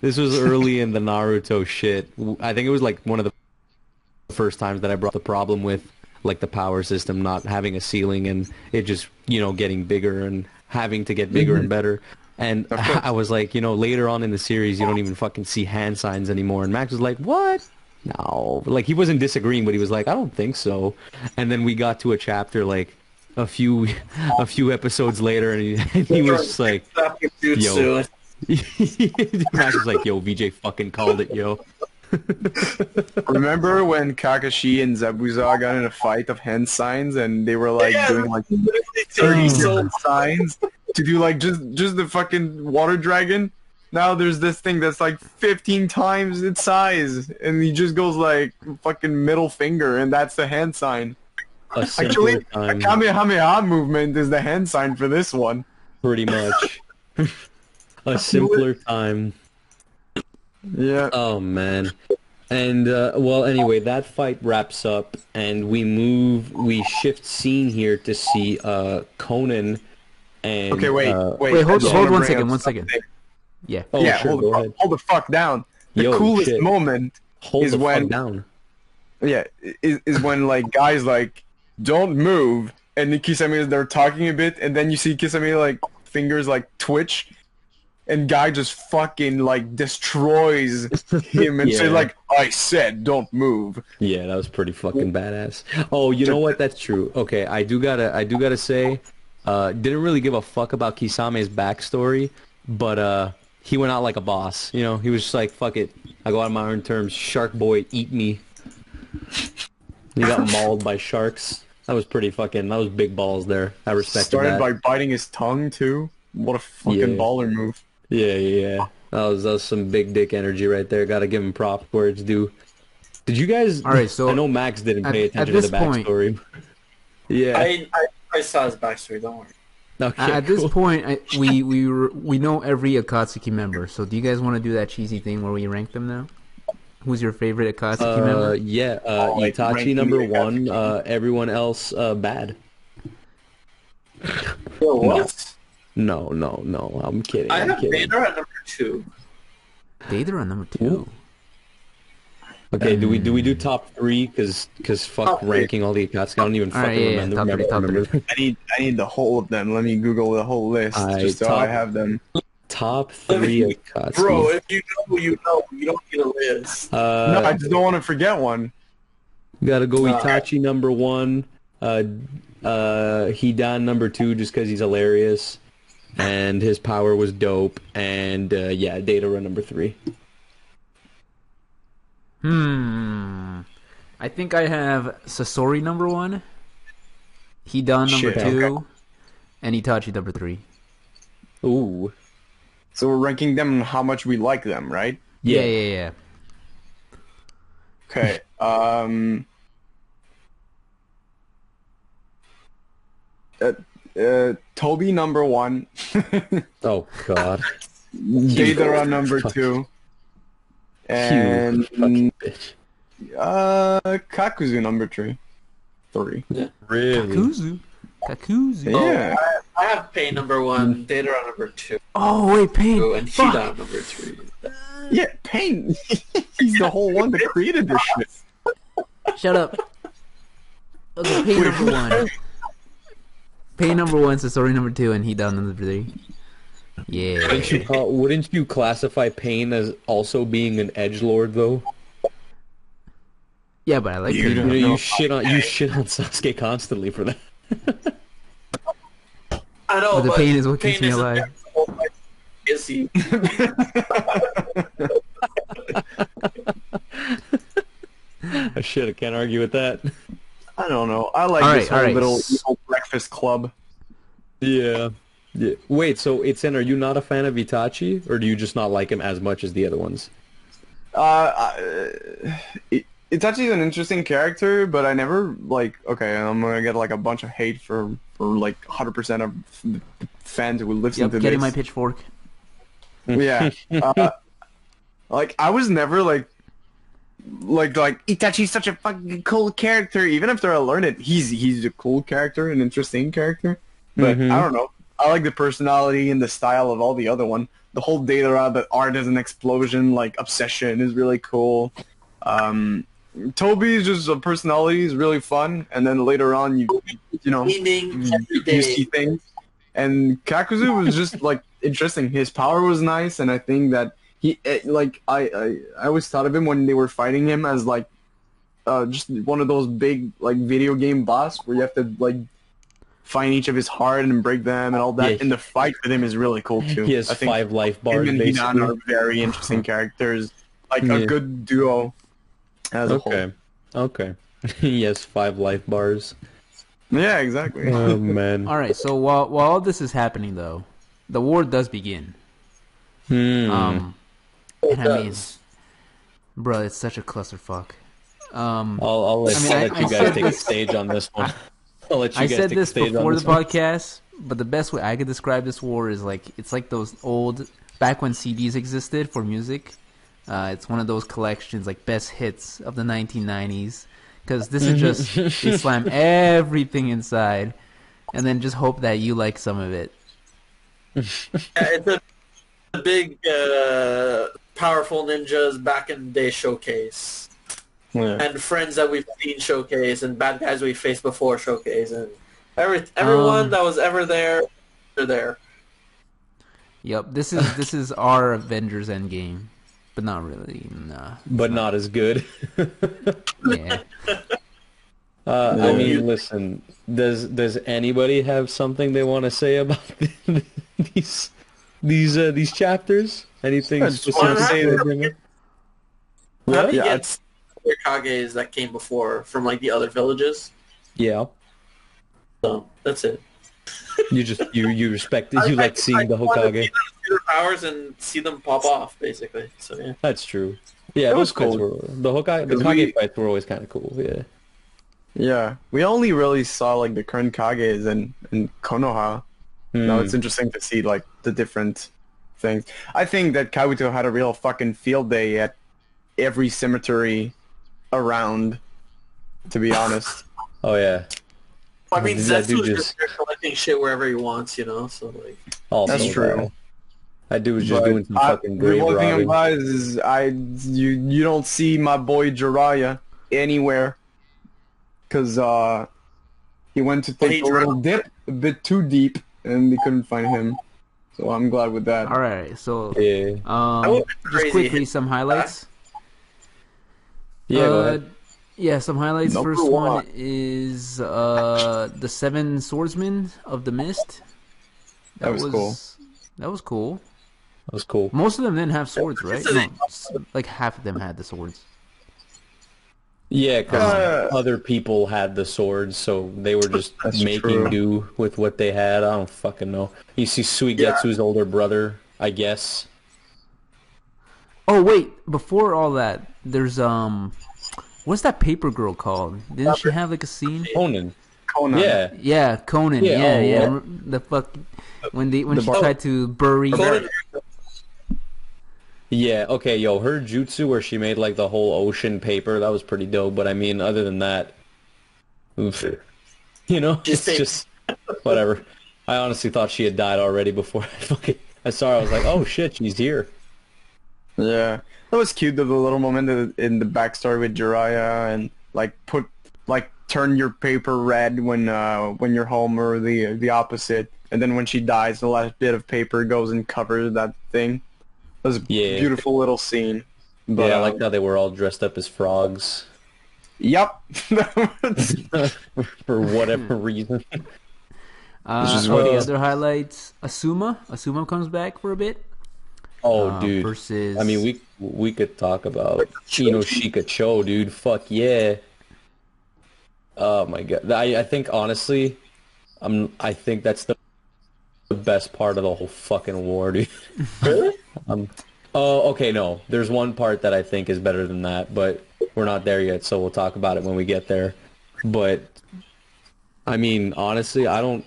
this was early in the Naruto shit. I think it was like one of the first times that I brought the problem with like the power system not having a ceiling and it just you know getting bigger and having to get bigger and better. And I was like, you know, later on in the series, you don't even fucking see hand signs anymore. And Max was like, what? No, like he wasn't disagreeing, but he was like, I don't think so. And then we got to a chapter like a few a few episodes later, and he, and he was just like, jutsu. Max was like, yo, VJ fucking called it, yo. Remember when Kakashi and Zabuza got in a fight of hand signs and they were like Yeah, doing like 30 different signs to do like just just the fucking water dragon? Now there's this thing that's like 15 times its size and he just goes like fucking middle finger and that's the hand sign. A simpler Actually, a Kamehameha movement is the hand sign for this one. pretty much. a simpler time. Yeah. Oh man. And uh, well, anyway, that fight wraps up, and we move. We shift scene here to see uh, Konan and. Okay, wait, uh, wait. Wait, I hold- just hold wanna one bring second, up one second. something. Yeah. Oh, yeah, sure, hold, go the, ahead. fuck, hold the fuck down. The Yo, coolest shit. moment Hold is the when- fuck down. Yeah, is, is when like guys like don't move, and then Kisame they're talking a bit, and then you see Kisame like fingers like twitch, and guy just fucking like destroys him and say like I said don't move. Yeah, that was pretty fucking badass. Oh, you know what? That's true. Okay, I do gotta, I do gotta say, uh, didn't really give a fuck about Kisame's backstory, but uh, he went out like a boss. You know, he was just like, "Fuck it, I go out on my own terms. Shark boy, eat me." He got mauled by sharks. That was pretty fucking. That was big balls there. I Started that. by biting his tongue too. What a fucking Yeah. baller move. Yeah, yeah, yeah. That was that was some big dick energy right there. Got to give him props where it's due. Did you guys? All right, so I know Max didn't at- pay at attention to this the point- backstory. yeah. I, I, I saw his backstory, don't worry. Okay, At this point, I, we we we know every Akatsuki member. So do you guys want to do that cheesy thing where we rank them now? Who's your favorite Akatsuki Uh, member? yeah, uh, Oh, Itachi ranking number one. Uh, everyone else uh, bad. Yo, what? No, no, no. I'm kidding. I I'm have kidding. Vader at number two. Deidara on number two. Ooh. Okay, do we do we do Um, top three? Cause cause fuck Top three. ranking all the Akatsuki. I don't even All right, fucking yeah, yeah, remember. top three, remember, three. remember. I need I need the whole of them. Let me Google the whole list Alright, just so top- I have them. Top three Akatsuki. Bro, if you know, you know. You don't need a list. uh, no, I just don't want to forget one. Gotta go Itachi number one, uh, uh, Hidan number two just because he's hilarious, and his power was dope. And uh, yeah, Deidara number three. Hmm. I think I have Sasori number one, Hidan number Shit, two, okay. and Itachi number three. Ooh, So we're ranking them how much we like them, right? Yeah, yeah, yeah. Okay. um. Uh, uh, Tobi number one, Oh God. Deidara number fuck. two, and fucking bitch. uh, Kakuzu number three, three. Really? Kakuzu. Kakuzu. Yeah. I have Pain number one, Deidara on number two, Oh wait, pain. and Fuck. Hidan number three. Yeah, Pain. He's the whole one that created this shit. Shut up. Okay, pain number one. Pain number one, Sasori number two, and Hidan number three. Yeah. Wouldn't you, call, wouldn't you classify Pain as also being an edge lord though? Yeah, but I like You pain. You know, number- you shit on you shit on Sasuke constantly for that. I know, But the but pain is what keeps me alive. there the whole life. Is he? I oh, shit, I can't argue with that. I don't know. I like All this right, whole right. little evil breakfast club. Yeah. Yeah. Wait, so Itzen, are you not a fan of Itachi, or do you just not like him as much as the other ones? Uh, uh it, Itachi's an interesting character, but I never like. Okay, I'm gonna get like a bunch of hate for for like 100 percent of the fans who listen Yep, to getting this. my pitchfork. Yeah. Uh, like I was never like like like Itachi's such a fucking cool character. Even after I learned it, he's he's a cool character, an interesting character. But Mhm. I don't know. I like the personality and the style of all the other one. The whole data that art as an explosion, like obsession, is really cool. Um, Tobi's just a personality is really fun, and then later on, you you know Meaning you, every you day. see things. And Kakuzu was just like interesting. His power was nice, and I think that he eh, like I I, I always thought of him when they were fighting him as like uh just one of those big like video game boss where you have to like find each of his heart and break them and all that. Yeah. And the fight with him is really cool too. He has I think five life bars, him and Hidan basically. are very interesting characters. Like Yeah. a good duo as a whole. Okay. Okay. he has five life bars. Yeah, exactly. Oh man. All right, so while while all this is happening, though, the war does begin. Hmm. Um, It and I mean, bro, it's such a clusterfuck. Um, I'll, I'll let, I mean, I'll I- let I you guys said take the this- stage on this one. I'll let you I guys said take this stage before on the this one. podcast, but the best way I could describe this war is like it's like those old back when CDs existed for music. Uh, it's one of those collections like best hits of the 1990s because this is just they slam everything inside and then just hope that you like some of it. Yeah, it's a, a big, uh, powerful ninjas back in the day showcase, Yeah. and friends that we've seen showcase, and bad guys we faced before showcase, and every everyone Um, that was ever there, they're there. Yep, this is this is our Avengers Endgame, but not really. Nah, but not as good. yeah. Uh, Yeah. I mean, listen. Does does anybody have something they want to say about these these uh, these chapters? Anything I specific? wanna say that- Jimmy? How Yeah, get other Kages that came before from like the other villages? Yeah, So that's it. you just you you respect it. I- You I- like seeing I the wanna Hokage. see them see their powers and see them pop off, basically. So yeah. That's true. Yeah, That those was cool. were the Hokage. The Because Kage we- fights were always kind of cool. Yeah. Yeah, we only really saw like the current Kages and, and Konoha. Now Hmm. it's interesting to see like the different things. I think that Kabuto had a real fucking field day at every cemetery around. To be honest, Oh yeah. I mean, That dude Zetsu's just- just collecting shit wherever he wants, you know. So like, Also, That's true. That, that dude was just But doing some I- fucking grave the one thing robbing. about it is I you you don't see my boy Jiraiya anywhere because uh he went to take he a little dip a bit too deep and they couldn't find him. So I'm glad with that. All right, so Yeah. Um, just quickly some highlights. Yeah. go Uh, ahead. Yeah, some highlights. Number First one one. is uh, the Seven Swordsmen of the Mist. That was cool. That was cool. That was cool. Most of them didn't have swords, right? No, like half of them had the swords. Yeah, because Uh, other people had the swords, so they were just making true. do with what they had. I don't fucking know. You see Yeah. Suigetsu's older brother, I guess. Oh wait, before all that, there's um, what's that paper girl called? Didn't she have like a scene? Konan. Konan. Yeah. Yeah, Konan. Yeah, Yeah, oh, yeah. The fuck when they when The she bar- tried to bury. Konan- Yeah, okay, yo, her jutsu where she made like the whole ocean paper, that was pretty dope, but I mean, other than that, oof. you know, Just it's just, whatever. I honestly thought she had died already before I fucking, I saw her, I was like, oh shit, she's here. Yeah, that was cute. The little moment in- in the backstory with Jiraiya and like put like turn your paper red when uh when you're home or the the opposite, and then when she dies, the last bit of paper goes and covers that thing. That was a Yeah. beautiful little scene. But, yeah, I uh, like how they were all dressed up as frogs Yep. for whatever reason. Uh, This is oh, what- the other highlights: Asuma. Asuma comes back for a bit. Oh, uh, dude. Versus. I mean, we we could talk about Inoshika Cho, dude. Fuck yeah. Oh my god. I I think honestly, I'm I think that's the the best part of the whole fucking war, dude. um, oh, okay, no. There's one part that I think is better than that, but we're not there yet, so we'll talk about it when we get there. But I mean, honestly, I don't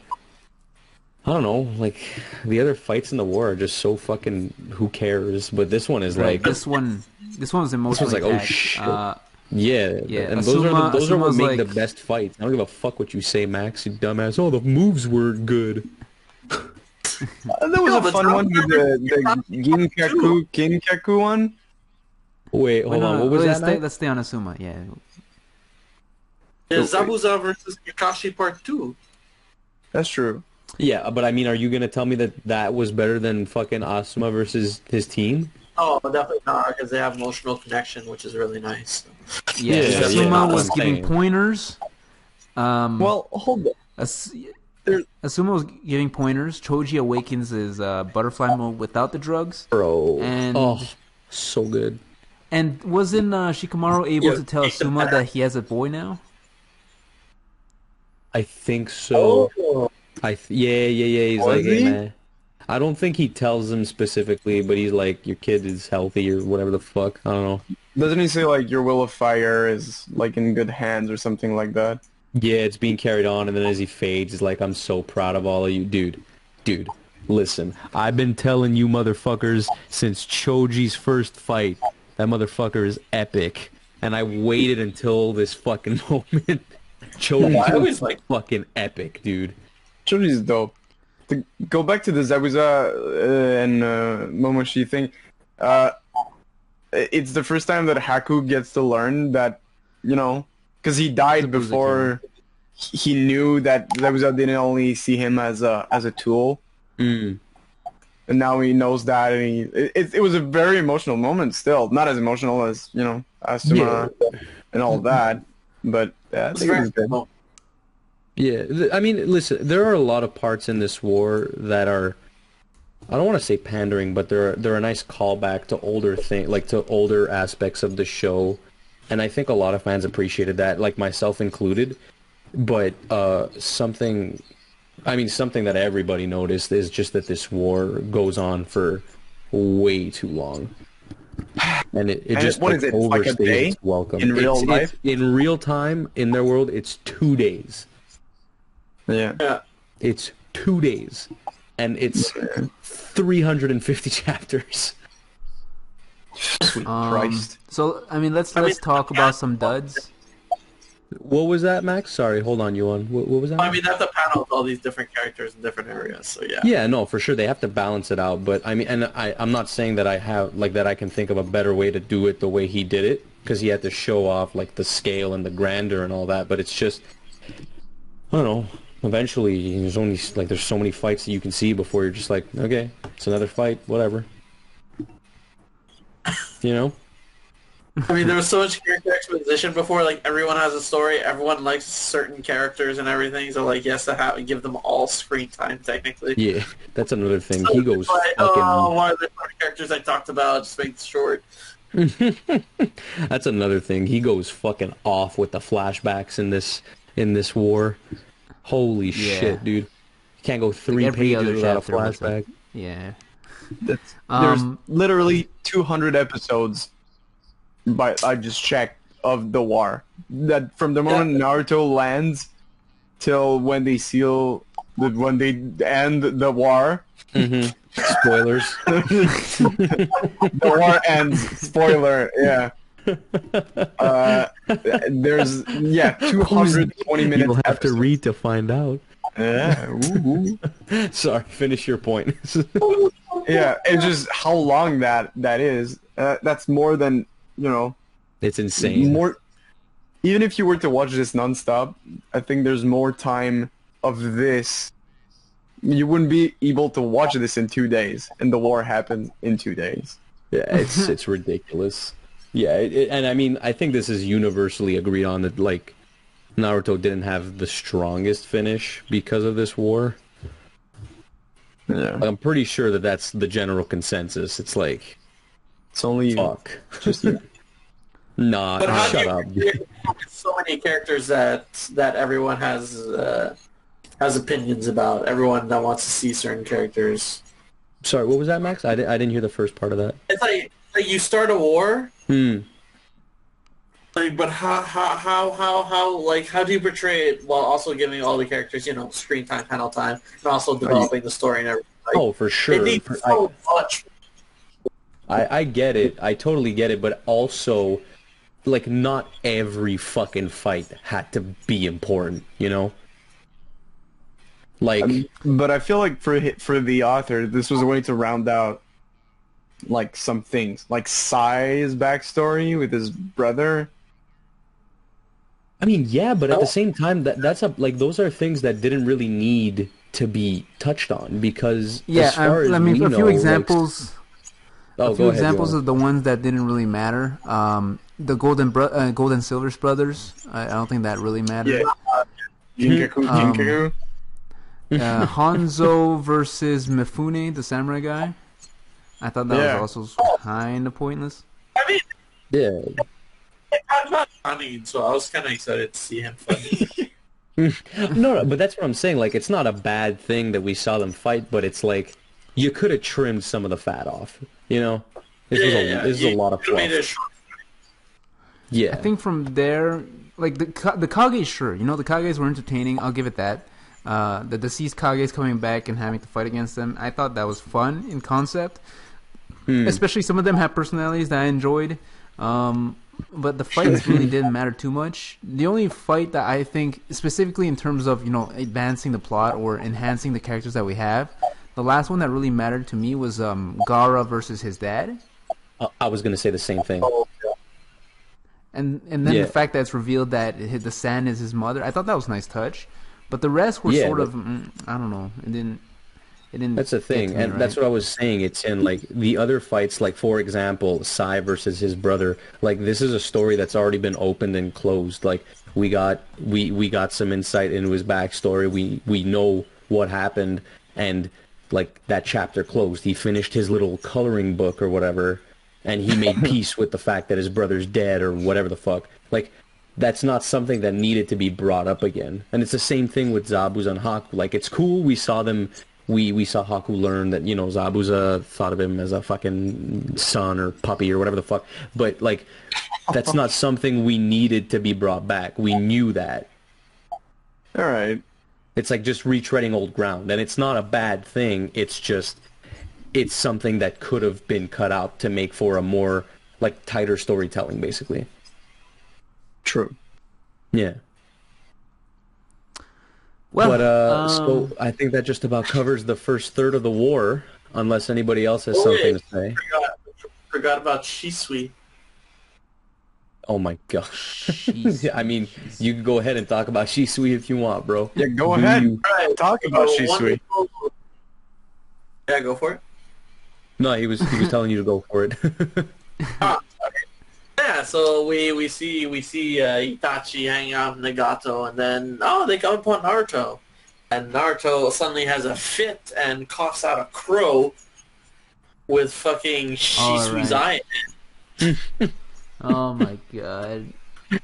I don't know, like the other fights in the war are just so fucking who cares, but this one is Right, like this one. This one was emotionally like, oh, shit. Uh, yeah, Yeah, and those are the, those are what Asuma's make the best fights. I don't give a fuck what you say, Max, you dumbass. Oh, the moves were good. That was No, a fun one with the, the Ginkaku Ginkaku one. Wait, wait, hold no, on. What was let's that? stay, Max? let's stay on Asuma. Yeah. Yeah, Zabuza versus Kakashi Part 2. That's true. Yeah, but I mean, are you gonna tell me that that was better than fucking Asuma versus his team? Oh, definitely not, because they have emotional connection, which is really nice. Yeah, Yeah, Asuma yeah, was giving pointers. Um, Well, hold on. As- there- Asuma was giving pointers. Choji awakens his uh, butterfly mode without the drugs. Bro. And- oh, so good. And wasn't uh, Shikamaru able Yeah, to tell Asuma back. that he has a boy now? I think so. I th- yeah yeah yeah. He's Was like, hey man. I don't think he tells him specifically, but he's like, your kid is healthy or whatever the fuck. I don't know. Doesn't he say like your will of fire is like in good hands or something like that? Yeah, it's being carried on, and then as he fades, he's like, I'm so proud of all of you. Dude, dude, listen. I've been telling you motherfuckers since Choji's first fight. That motherfucker is epic. And I waited until this fucking moment. Choji always like- fucking epic, dude. Choji's dope. To go back to the Zabuza uh, and uh, Momochi thing, uh, it's the first time that Haku gets to learn that, you know, because he died before he knew that Zabuza didn't only see him as a as a tool, Mm. and now he knows that, and he it, it, was a very emotional moment. Still, not as emotional as you know Asuma and all that, but yeah, I think it was good. Yeah, I mean, listen, there are a lot of parts in this war that are, I don't want to say pandering, but they're they're a nice callback to older thing, like to older aspects of the show, and I think a lot of fans appreciated that, like myself included. But uh, something, I mean, something that everybody noticed is just that this war goes on for way too long. And it, it And just what like, is it, like a day its welcome in real It's- life? it's- in real time in their world, it's two days. Yeah. Yeah. It's two days, and it's 350 chapters. Sweet Um, Christ. So I mean, let's I mean, let's talk about some duds. What was that, Max? Sorry, hold on, Yuan. What, what was that? I mean, they have to panel with all these different characters in different areas, so yeah. yeah, no, for sure they have to balance it out. But I mean, and I, I'm not saying that I have like that. I can think of a better way to do it the way he did it because he had to show off like the scale and the grandeur and all that. But it's just, I don't know. Eventually, there's only like there's so many fights that you can see before you're just like, okay, it's another fight, whatever. You know. I mean, there was so much character exposition before. Like everyone has a story, everyone likes certain characters and everything. So like, yes, to have give them all screen time technically. Yeah, that's another thing. He goes Like, fucking. oh, why are there so many characters I talked about? Just make it short. That's another thing. He goes fucking off with the flashbacks in this in this war. Holy Yeah. shit, dude! You can't go three every pages without a flashback. Yeah. That's, Um, there's literally 200 episodes. By I just checked of the war. That from the moment Naruto lands till when they seal, the, when they end the war, Mhm. Spoilers. the war ends. Spoiler, yeah. Uh, there's yeah, 220 minutes. You'll have to read to find out. Yeah, ooh, ooh. Sorry, finish your point. yeah. It's just how long that that is. Uh, that's more than you know. it's insane. More. Even if you were to watch this nonstop, I think there's more time of this. You wouldn't be able to watch this in two days, and the war happened in two days. Yeah, it's it's ridiculous. Yeah, it, it- and I mean, I think this is universally agreed on that like Naruto didn't have the strongest finish because of this war. Yeah, I'm pretty sure that that's the general consensus. It's like, it's only fuck. just yeah. Nah, But shut up. so many characters that that everyone has uh, has opinions about? Everyone that wants to see certain characters. Sorry, what was that, Max? I, di- I didn't hear the first part of that. It's like, like you start a war, Hmm. Like, but how how how how how like how do you portray it while also giving all the characters you know screen time, panel time, and also developing the story and everything? Like, Oh, for it sure. needs For- so much. I, I get it. I totally get it. But also, like, not every fucking fight had to be important, you know? Like, um, But I feel like for for the author, this was a way to round out like some things, like Sai's backstory with his brother. I mean, yeah, but at the same time, that that's a like those are things that didn't really need to be touched on because Yeah, as far I, as I mean, we a know, few like- examples. oh, a few ahead, examples of the ones that didn't really matter. Um, the Golden Bro- uh, Golden Silvers brothers. I, I don't think that really mattered. Yeah, Jinkaku, Um, Jinkaku. Uh, Hanzo versus Mifune, the samurai guy. I thought that Yeah. was also kind of pointless. I mean, yeah. I'm not funny, so I was kind of excited to see him funny. No, no, but that's what I'm saying. Like, it's not a bad thing that we saw them fight, but it's like you could have trimmed some of the fat off. You know, this was a this is a lot of you fluff. Yeah, I think from there, like the Ka- the Kage, sure, you know the Kages were entertaining. I'll give it that. Uh, the deceased Kages coming back and having to fight against them, I thought that was fun in concept. Hmm. Especially some of them have personalities that I enjoyed. Um, but the fights really didn't matter too much. The only fight that I think, specifically in terms of you know advancing the plot or enhancing the characters that we have, the last one that really mattered to me was um, Gaara versus his dad. I, I was gonna say the same thing. and and then Yeah. the fact that it's revealed that hi- the sand is his mother, I thought that was a nice touch. But the rest were Yeah, sort but- of, mm, I don't know, it didn't, it didn't. That's the thing, and that's what I was saying. It's in like the other fights, like for example, Sai versus his brother. Like this is a story that's already been opened and closed. Like we got we we got some insight into his backstory. We we know what happened, and like that chapter closed. He finished his little coloring book or whatever, and he made peace with the fact that his brother's dead or whatever the fuck. Like that's not something that needed to be brought up again. And it's the same thing with Zabuza and Haku. Like it's cool we saw them we we saw Haku learn that, you know, Zabuza thought of him as a fucking son or puppy or whatever the fuck. But like that's not something we needed to be brought back. We knew that. All right. It's like just retreading old ground. And it's not a bad thing. It's just it's something that could have been cut out to make for a more like tighter storytelling basically. True. Yeah. Well, but uh, um, so I think that just about covers the first third of the war, unless anybody else has Oh, something yeah. to say. Forgot, forgot about Shisui. Oh my gosh! I mean, you can go ahead and talk about Shisui if you want, bro. Yeah, go Do ahead. you- Right. Talk about so Shisui. wonderful- Yeah, go for it. No, he was he was telling you to go for it. Yeah, yeah, so we we see we see uh, Itachi hanging out with Nagato, and then oh, they come upon Naruto, and Naruto suddenly has a fit and coughs out a crow with fucking Shisui's right. eye. Oh my god.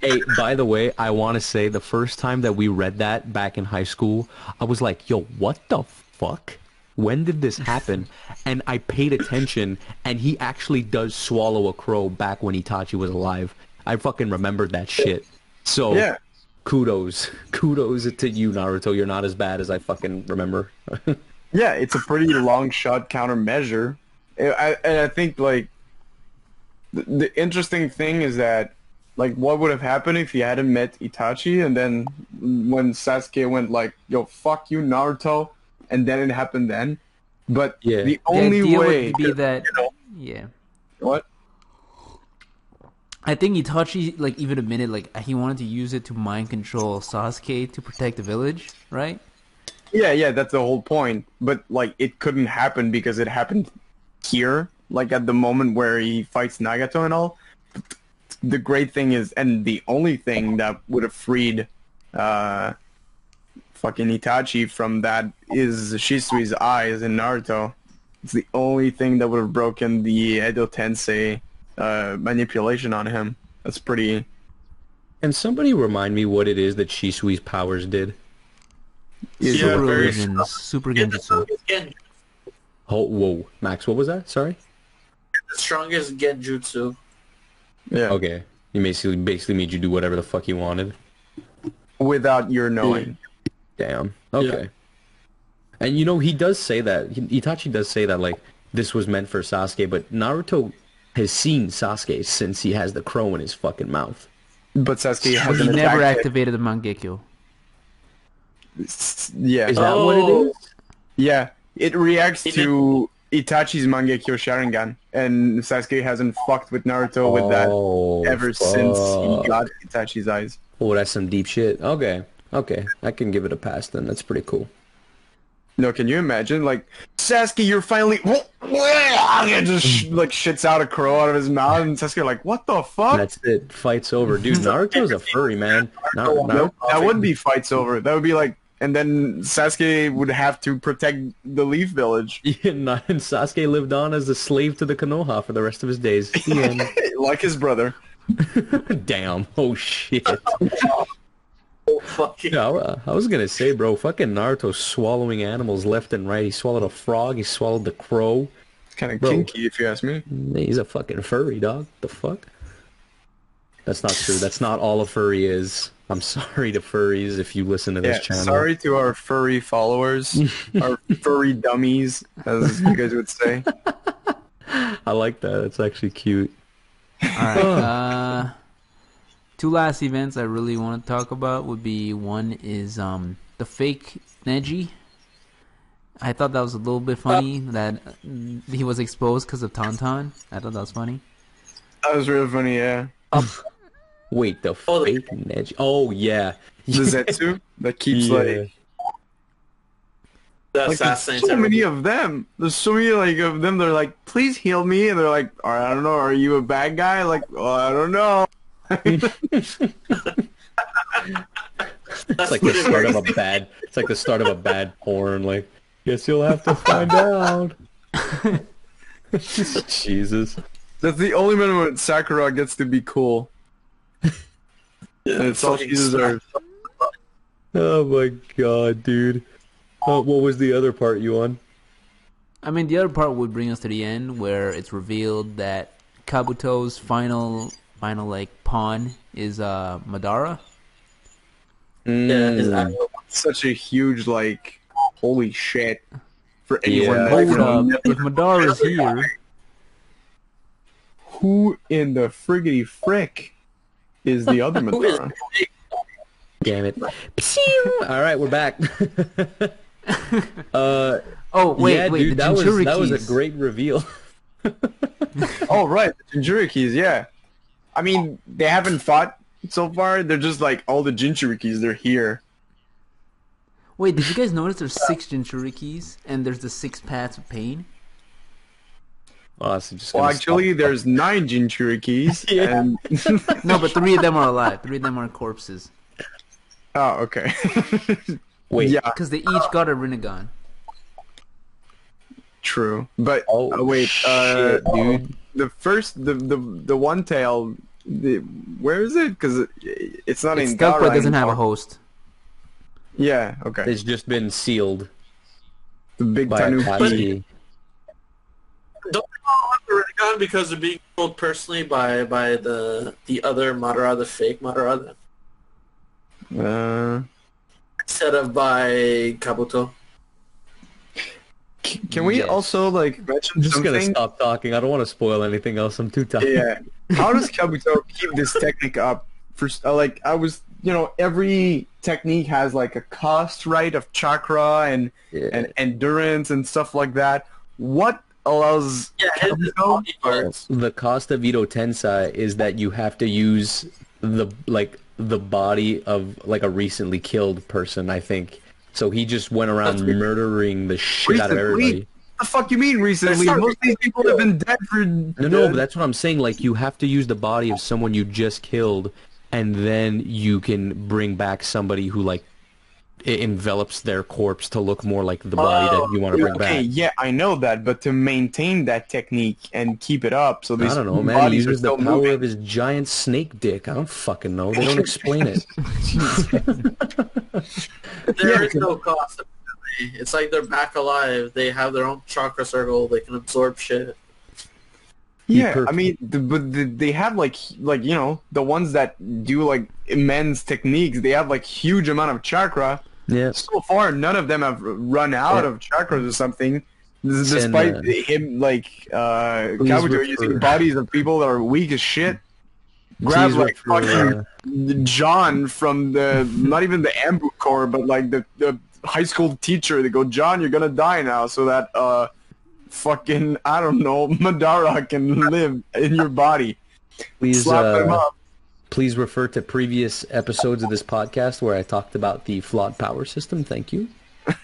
Hey, by the way, I want to say the first time that we read that back in high school, I was like, yo, what the fuck? When did this happen? And I paid attention, and he actually does swallow a crow back when Itachi was alive. I fucking remembered that shit. So, Yeah. kudos. Kudos to you, Naruto. You're not as bad as I fucking remember. Yeah, it's a pretty long shot countermeasure. I, and I think like the, the interesting thing is that like what would have happened if he hadn't met Itachi and then when Sasuke went like, "Yo, fuck you, Naruto," and then it happened then. But Yeah. the The only idea way would be that you know, yeah. what? I think Itachi like even admitted like he wanted to use it to mind control Sasuke to protect the village, right? Yeah, yeah, that's the whole point. But like, it couldn't happen because it happened here, like at the moment where he fights Nagato and all. The great thing is, and the only thing that would have freed, uh, fucking Itachi from that is Shisui's eyes in Naruto. It's the only thing that would have broken the Edo Tensei uh, manipulation on him. That's pretty. And somebody remind me what it is that Shisui's powers did. is Yeah, super very illusions, super genjutsu. Oh, whoa, Max, what was that? Sorry. the strongest genjutsu. Yeah, Okay, he basically basically made you do whatever the fuck you wanted. without your knowing. Damn. Okay. And you know he does say that Itachi does say that like this was meant for Sasuke, but Naruto has seen Sasuke since he has the crow in his fucking mouth. But Sasuke He hasn't never attacked it. activated the Mangekyo. Yeah. Is that Oh. what it oh. is? Yeah, it reacts He to Itachi's Mangekyo Sharingan, and Sasuke hasn't fucked with Naruto with that Oh, ever since he got Itachi's eyes. Oh, that's some deep shit. Okay. Okay. I can give it a pass then. That's pretty cool. No, can you imagine? Like, Sasuke, you're finally... Just like shits out a crow out of his mouth, and Sasuke like, what the fuck? That's it. Fight's over. Dude, Naruto's a furry, man. Nar- No, Nar- that wouldn't be fights over. That would be like... And then Sasuke would have to protect the Leaf Village. Yeah, not- uh, and Sasuke lived on as a slave to the Konoha for the rest of his days. Like his brother. Damn. Oh shit. Oh, fucking Yeah, I, I was gonna say, bro, fucking Naruto swallowing animals left and right. He swallowed a frog. He swallowed the crow. It's Kind of kinky, if you ask me. He's a fucking furry, dog. The fuck? That's not true. That's not all a furry is. I'm sorry to furries if you listen to this channel. Yeah, channel. sorry to our furry followers, our furry dummies, as you guys would say. I like that. It's actually cute. All right. Uh, two last events I really want to talk about would be one is um the fake Neji. I thought that was a little bit funny that mm, he was exposed because of Tauntaun. I thought that was funny. That was real funny, yeah. Wait, the Oh, the- fake Neji. Oh yeah. The Zetsu that keeps Yeah. like the like there's assassinates so many of them. There's so many like of them. They're like, please heal me, and they're like, "All right, I don't know. Are you a bad guy? Like, well, I don't know. It's like the start of a bad. It's like the start of a bad porn. Like, guess you'll have to find out. Jesus. That's the only moment Sakura gets to be cool. And it's all she deserves. Oh my god, dude. Uh, what was the other part you on? I mean, the other part would bring us to the end where it's revealed that Kabuto's final, final like pawn is uh Madara. Yeah, his Mm. actual- Such a huge like, holy shit for anyone. Yeah. Hold up, if Madara's here, Who in the friggity frick is the other Madara? Damn it. All right, we're back. uh, oh wait, yeah, wait, dude, that was that was a great reveal. oh right, the Jinchurikis, yeah. I mean, they haven't fought so far. They're just like all the Jinchurikis. They're here. Wait, did you guys notice there's six Jinchurikis and there's the six paths of pain? Honestly, just Well, actually, stop. there's nine Jinchurikis, Yeah. and No, but three of them are alive. Three of them are corpses oh, okay. wait. yeah, because they each got a Rinnegan. true. But Oh uh, wait, uh, dude. the first, the the the one tail, the, where is it? Because it, it's not It's in stuck, Gaara doesn't have a host. Yeah, okay. It's just been sealed The big by a Tanuki. Tanuki. Don't they all have the Rinnegan because they're being controlled personally by by the the other Madara, the fake Madara, Uh, instead of by Kabuto? C- can we Yes. also like mention I'm just something? gonna stop talking. I don't want to spoil anything else. I'm too tired. Yeah. How does Kabuto keep this technique up? For uh, like, I was, you know, every technique has like a cost, right, of chakra and Yeah. and endurance and stuff like that. What allows Yeah, his his Kabuto? the cost of Edo Tensei is that you have to use the like the body of like a recently killed person. I think. So he just went around That's murdering the shit out of everybody. the fuck you mean recently? Most of these people have been dead for No, no, but that's what I'm saying. Like you have to use the body of someone you just killed, and then you can bring back somebody who like it envelops their corpse to look more like the body Oh, that you want to bring okay, back. yeah, I know that, but to maintain that technique and keep it up, so these I don't know, man. He uses the power moving. of his giant snake dick. I don't fucking know. They don't explain it. There Yeah, is no cost. It's like they're back alive. They have their own chakra circle. They can absorb shit. Yeah. I mean, the, but the, they have like like you know the ones that do like immense techniques. They have like huge amount of chakra. Yeah. So far, none of them have run out Yeah. of chakras or something. This- And, Despite uh, him like uh, Kabuto using bodies of people that are weak as shit. Grab like fucking John from the not even the Anbu Corps, but like the, the high school teacher. They go, John, you're gonna die now, so that uh, fucking I don't know, Madara can live in your body. Please, Slap him uh, up. please refer to previous episodes of this podcast where I talked about the flawed power system. Thank you.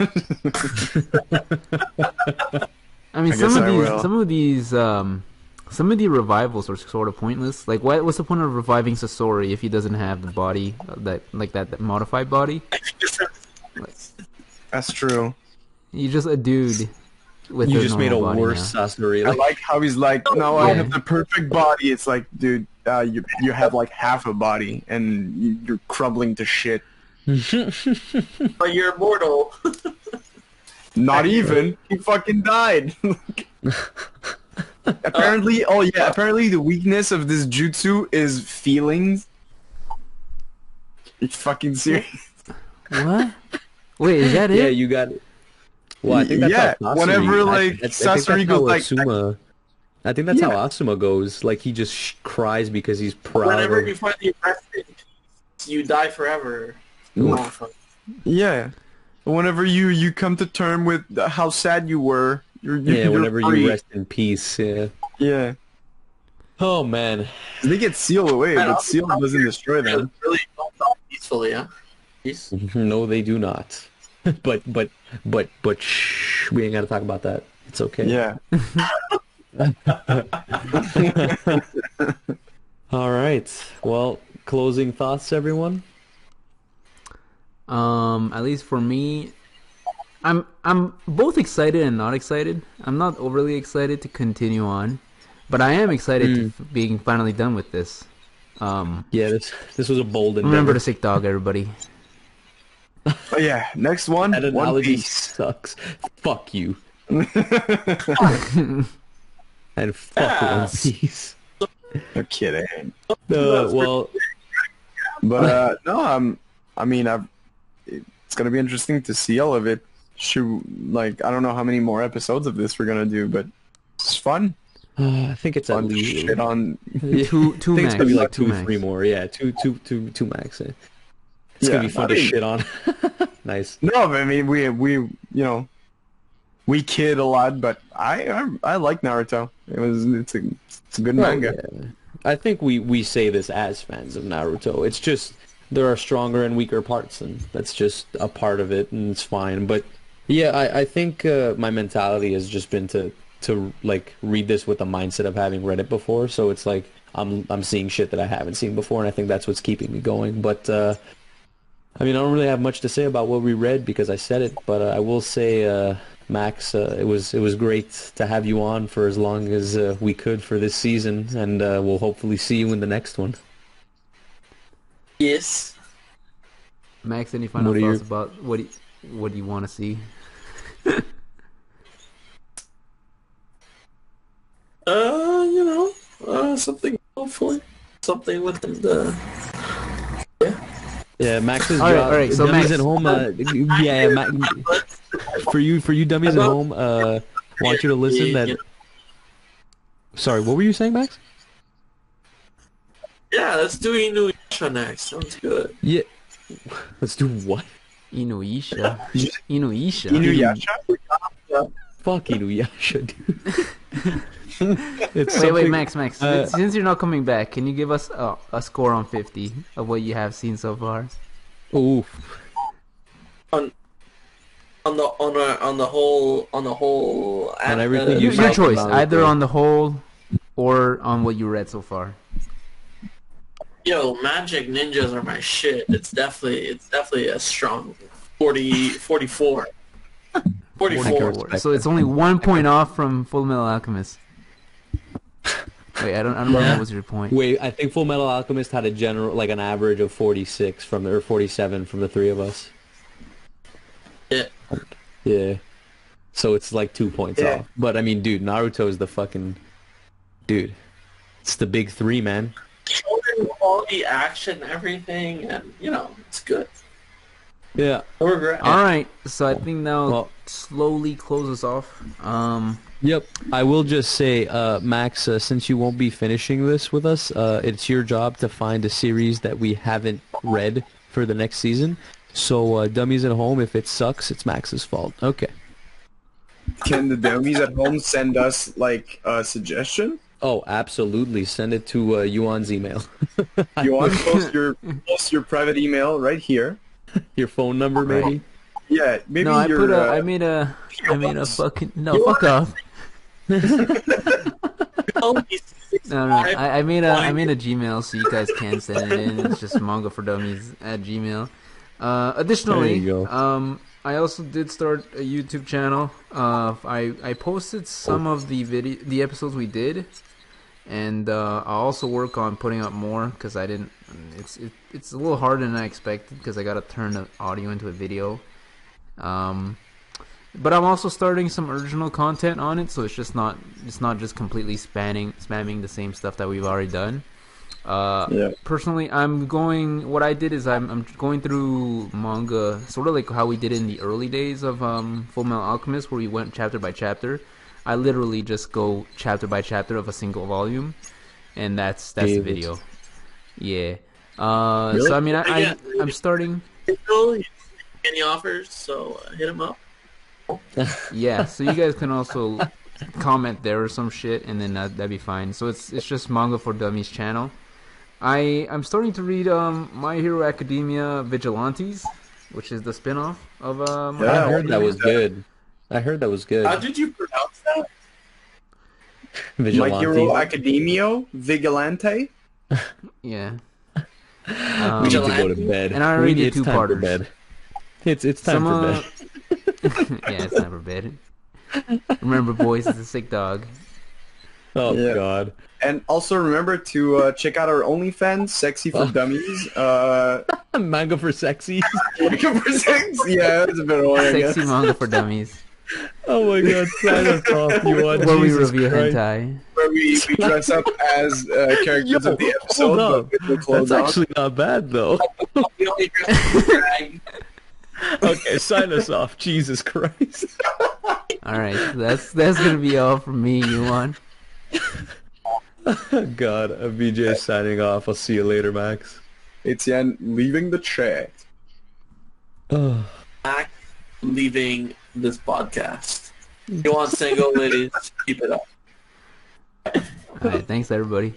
I mean, I some of I these, will. some of these, um, some of the revivals are sort of pointless. Like, what, what's the point of reviving Sasori if he doesn't have the body that, like that, that modified body? That's true. You're just a dude with You just made a worse now. Sasori. I Like, like how he's like, no, I Yeah. have the perfect body. It's like, dude, uh, you you have like half a body and you- you're crumbling to shit. But you're immortal. Not even. He fucking died. apparently, oh yeah, apparently the weakness of this jutsu is feelings. You fucking serious? What? Wait, is that it? yeah, you got. Well, I think that's Yeah, how Sasori, whenever, like, I, I think that's Sasori how goes like- Asuma, I think that's Yeah. how Asuma goes. Like he just sh- cries because he's proud. Whenever of- you finally rest it, you die forever. Oof. Yeah. Whenever you you come to term with how sad you were, you're, you're yeah, whenever free. you rest in peace. Yeah. Yeah. Oh man. They get sealed away, Man, but I'll- seal doesn't destroy them. Really peacefully, yeah? Peace. No, they do not. but but but but shh, we ain't gotta talk about that. It's okay. Yeah. All right. Well, closing thoughts, everyone. Um, at least for me, I'm I'm both excited and not excited. I'm not overly excited to continue on, but I am excited to f- being finally done with this. Um, Yeah, this this was a bold endeavor. remember to sick dog, everybody. Oh yeah. Next one. that One analogy Piece. sucks. Fuck you. and fuck Yeah. One Piece. No kidding. Well, But uh, no, I'm. I mean, I've. It's gonna be interesting to see all of it. Shoot, like I don't know how many more episodes of this we're gonna do, but it's fun. uh, I think it's at Fun to least shit on. Two two think it's max. gonna be like two two, max. three more. Yeah, two, two, two, two max. It's Yeah, gonna be fun to shit on. nice. No, I mean, we we you know, we kid a lot, but I I, I like Naruto. It was it's a it's a good manga. Oh, yeah. I think we, we say this as fans of Naruto. It's just there are stronger and weaker parts, and that's just a part of it, and it's fine. But yeah, I, I think uh, my mentality has just been to to like read this with the mindset of having read it before. So it's like I'm I'm seeing shit that I haven't seen before, and I think that's what's keeping me going. But uh, I mean, I don't really have much to say about what we read because I said it. But uh, I will say, uh, Max, uh, it was it was great to have you on for as long as uh, we could for this season, and uh, we'll hopefully see you in the next one. Yes. Max, any final What thoughts your- about what do you, what do you want to see? Uh, you know, uh, something hopefully, something with them to. Yeah, Max's All right, job. all right, so dummies Max- at home. Uh, yeah, Ma- for you, for you dummies at home. Uh, want you to listen. That. Sorry, what were you saying, Max? Yeah, let's do Inuyasha next. Sounds good. Yeah. Let's do what? Inuyasha. You- Inuyasha. Inuyasha? Fuck Inuyasha, dude. it's Wait, wait, Max, Max. uh, since you're not coming back, can you give us a, a score on 50 of what you have seen so far? Oof. On on the on a, on the whole on the whole On uh, everything uh, you Your choice, either before. on the whole or on what you read so far. Yo, magic ninjas are my shit. It's definitely it's definitely a strong 40, 44. 44. respect So it's only one point off from Full Metal Alchemist. Wait, I don't, I don't remember Yeah. what was your point. Wait, I think Full Metal Alchemist had a general, like an average of 46 from the, or 47 from the three of us. Yeah. Yeah. So it's like two points Yeah. off. But I mean, dude, Naruto is the fucking dude. It's the big three, man. Showing quality action, everything, and you know it's good. Yeah. No regret. All right, so I think now Well- slowly close us off. Um, Yep. I will just say, uh, Max, uh, since you won't be finishing this with us, uh, it's your job to find a series that we haven't read for the next season. So, uh, dummies at home, if it sucks, it's Max's fault. Okay. Can the dummies at home send us like a suggestion? Oh, absolutely. Send it to uh, Yuan's email. You want to post your post your private email right here? Your phone number, Right. maybe. Yeah, maybe no, I your put a, uh, I made a, I made a fucking no, You fuck off. Oh, he's- No, no, I, I made a, I made a Gmail so you guys can send it in. It's just manga for dummies at Gmail. Uh, additionally, There you go. um, I also did start a YouTube channel. Uh, I I posted some of the video, the episodes we did, and uh, I also work on putting up more because I didn't. It's it, it's a little harder than I expected because I got to turn the audio into a video. Um, but I'm also starting some original content on it, so it's just not it's not just completely spamming spamming the same stuff that we've already done. Uh, Yeah. Personally, I'm going. What I did is I'm I'm going through manga, sort of like how we did in the early days of um, Full Metal Alchemist, where we went chapter by chapter. I literally just go chapter by chapter of a single volume, and that's that's the video. Yeah. Uh, Really? So I mean, I, I Yeah. I'm starting. Any offers, so uh, hit him up. Yeah, so you guys can also comment there or some shit, and then that, that'd be fine. So it's it's just manga for dummies channel. I I'm starting to read um My Hero Academia Vigilantes, which is the spin-off of uh, My Yeah, I heard that was good. I heard that was good. How did you pronounce that? My Vigilante. Hero Academio Vigilante. Yeah. we Um, need to go to bed. And I already We- did it's two time for parters. bed. It's it's time Some, for uh, bed. yeah, it's time for bed. Remember, boys, it's a sick dog. Oh Yeah. God. And also remember to uh, check out our OnlyFans, Sexy for Dummies. Uh, Manga for sexy. looking for sex? Yeah, that's a better one, I guess. Sexy manga for dummies, oh my God. Sign us off, you want where we Jesus review Christ. hentai. Where we, we dress up as uh, characters Yo, of the episode, hold up. but with the clothes That's on. actually not bad though. We only dress in drag. okay, sign us off. Jesus Christ. All right, that's that's gonna be all from me, Yuan. God, I'm VJ signing off. I'll see you later, Max. Etienne leaving the chat. Oh. Back leaving this podcast. You want single ladies? Keep it up. All right, thanks everybody.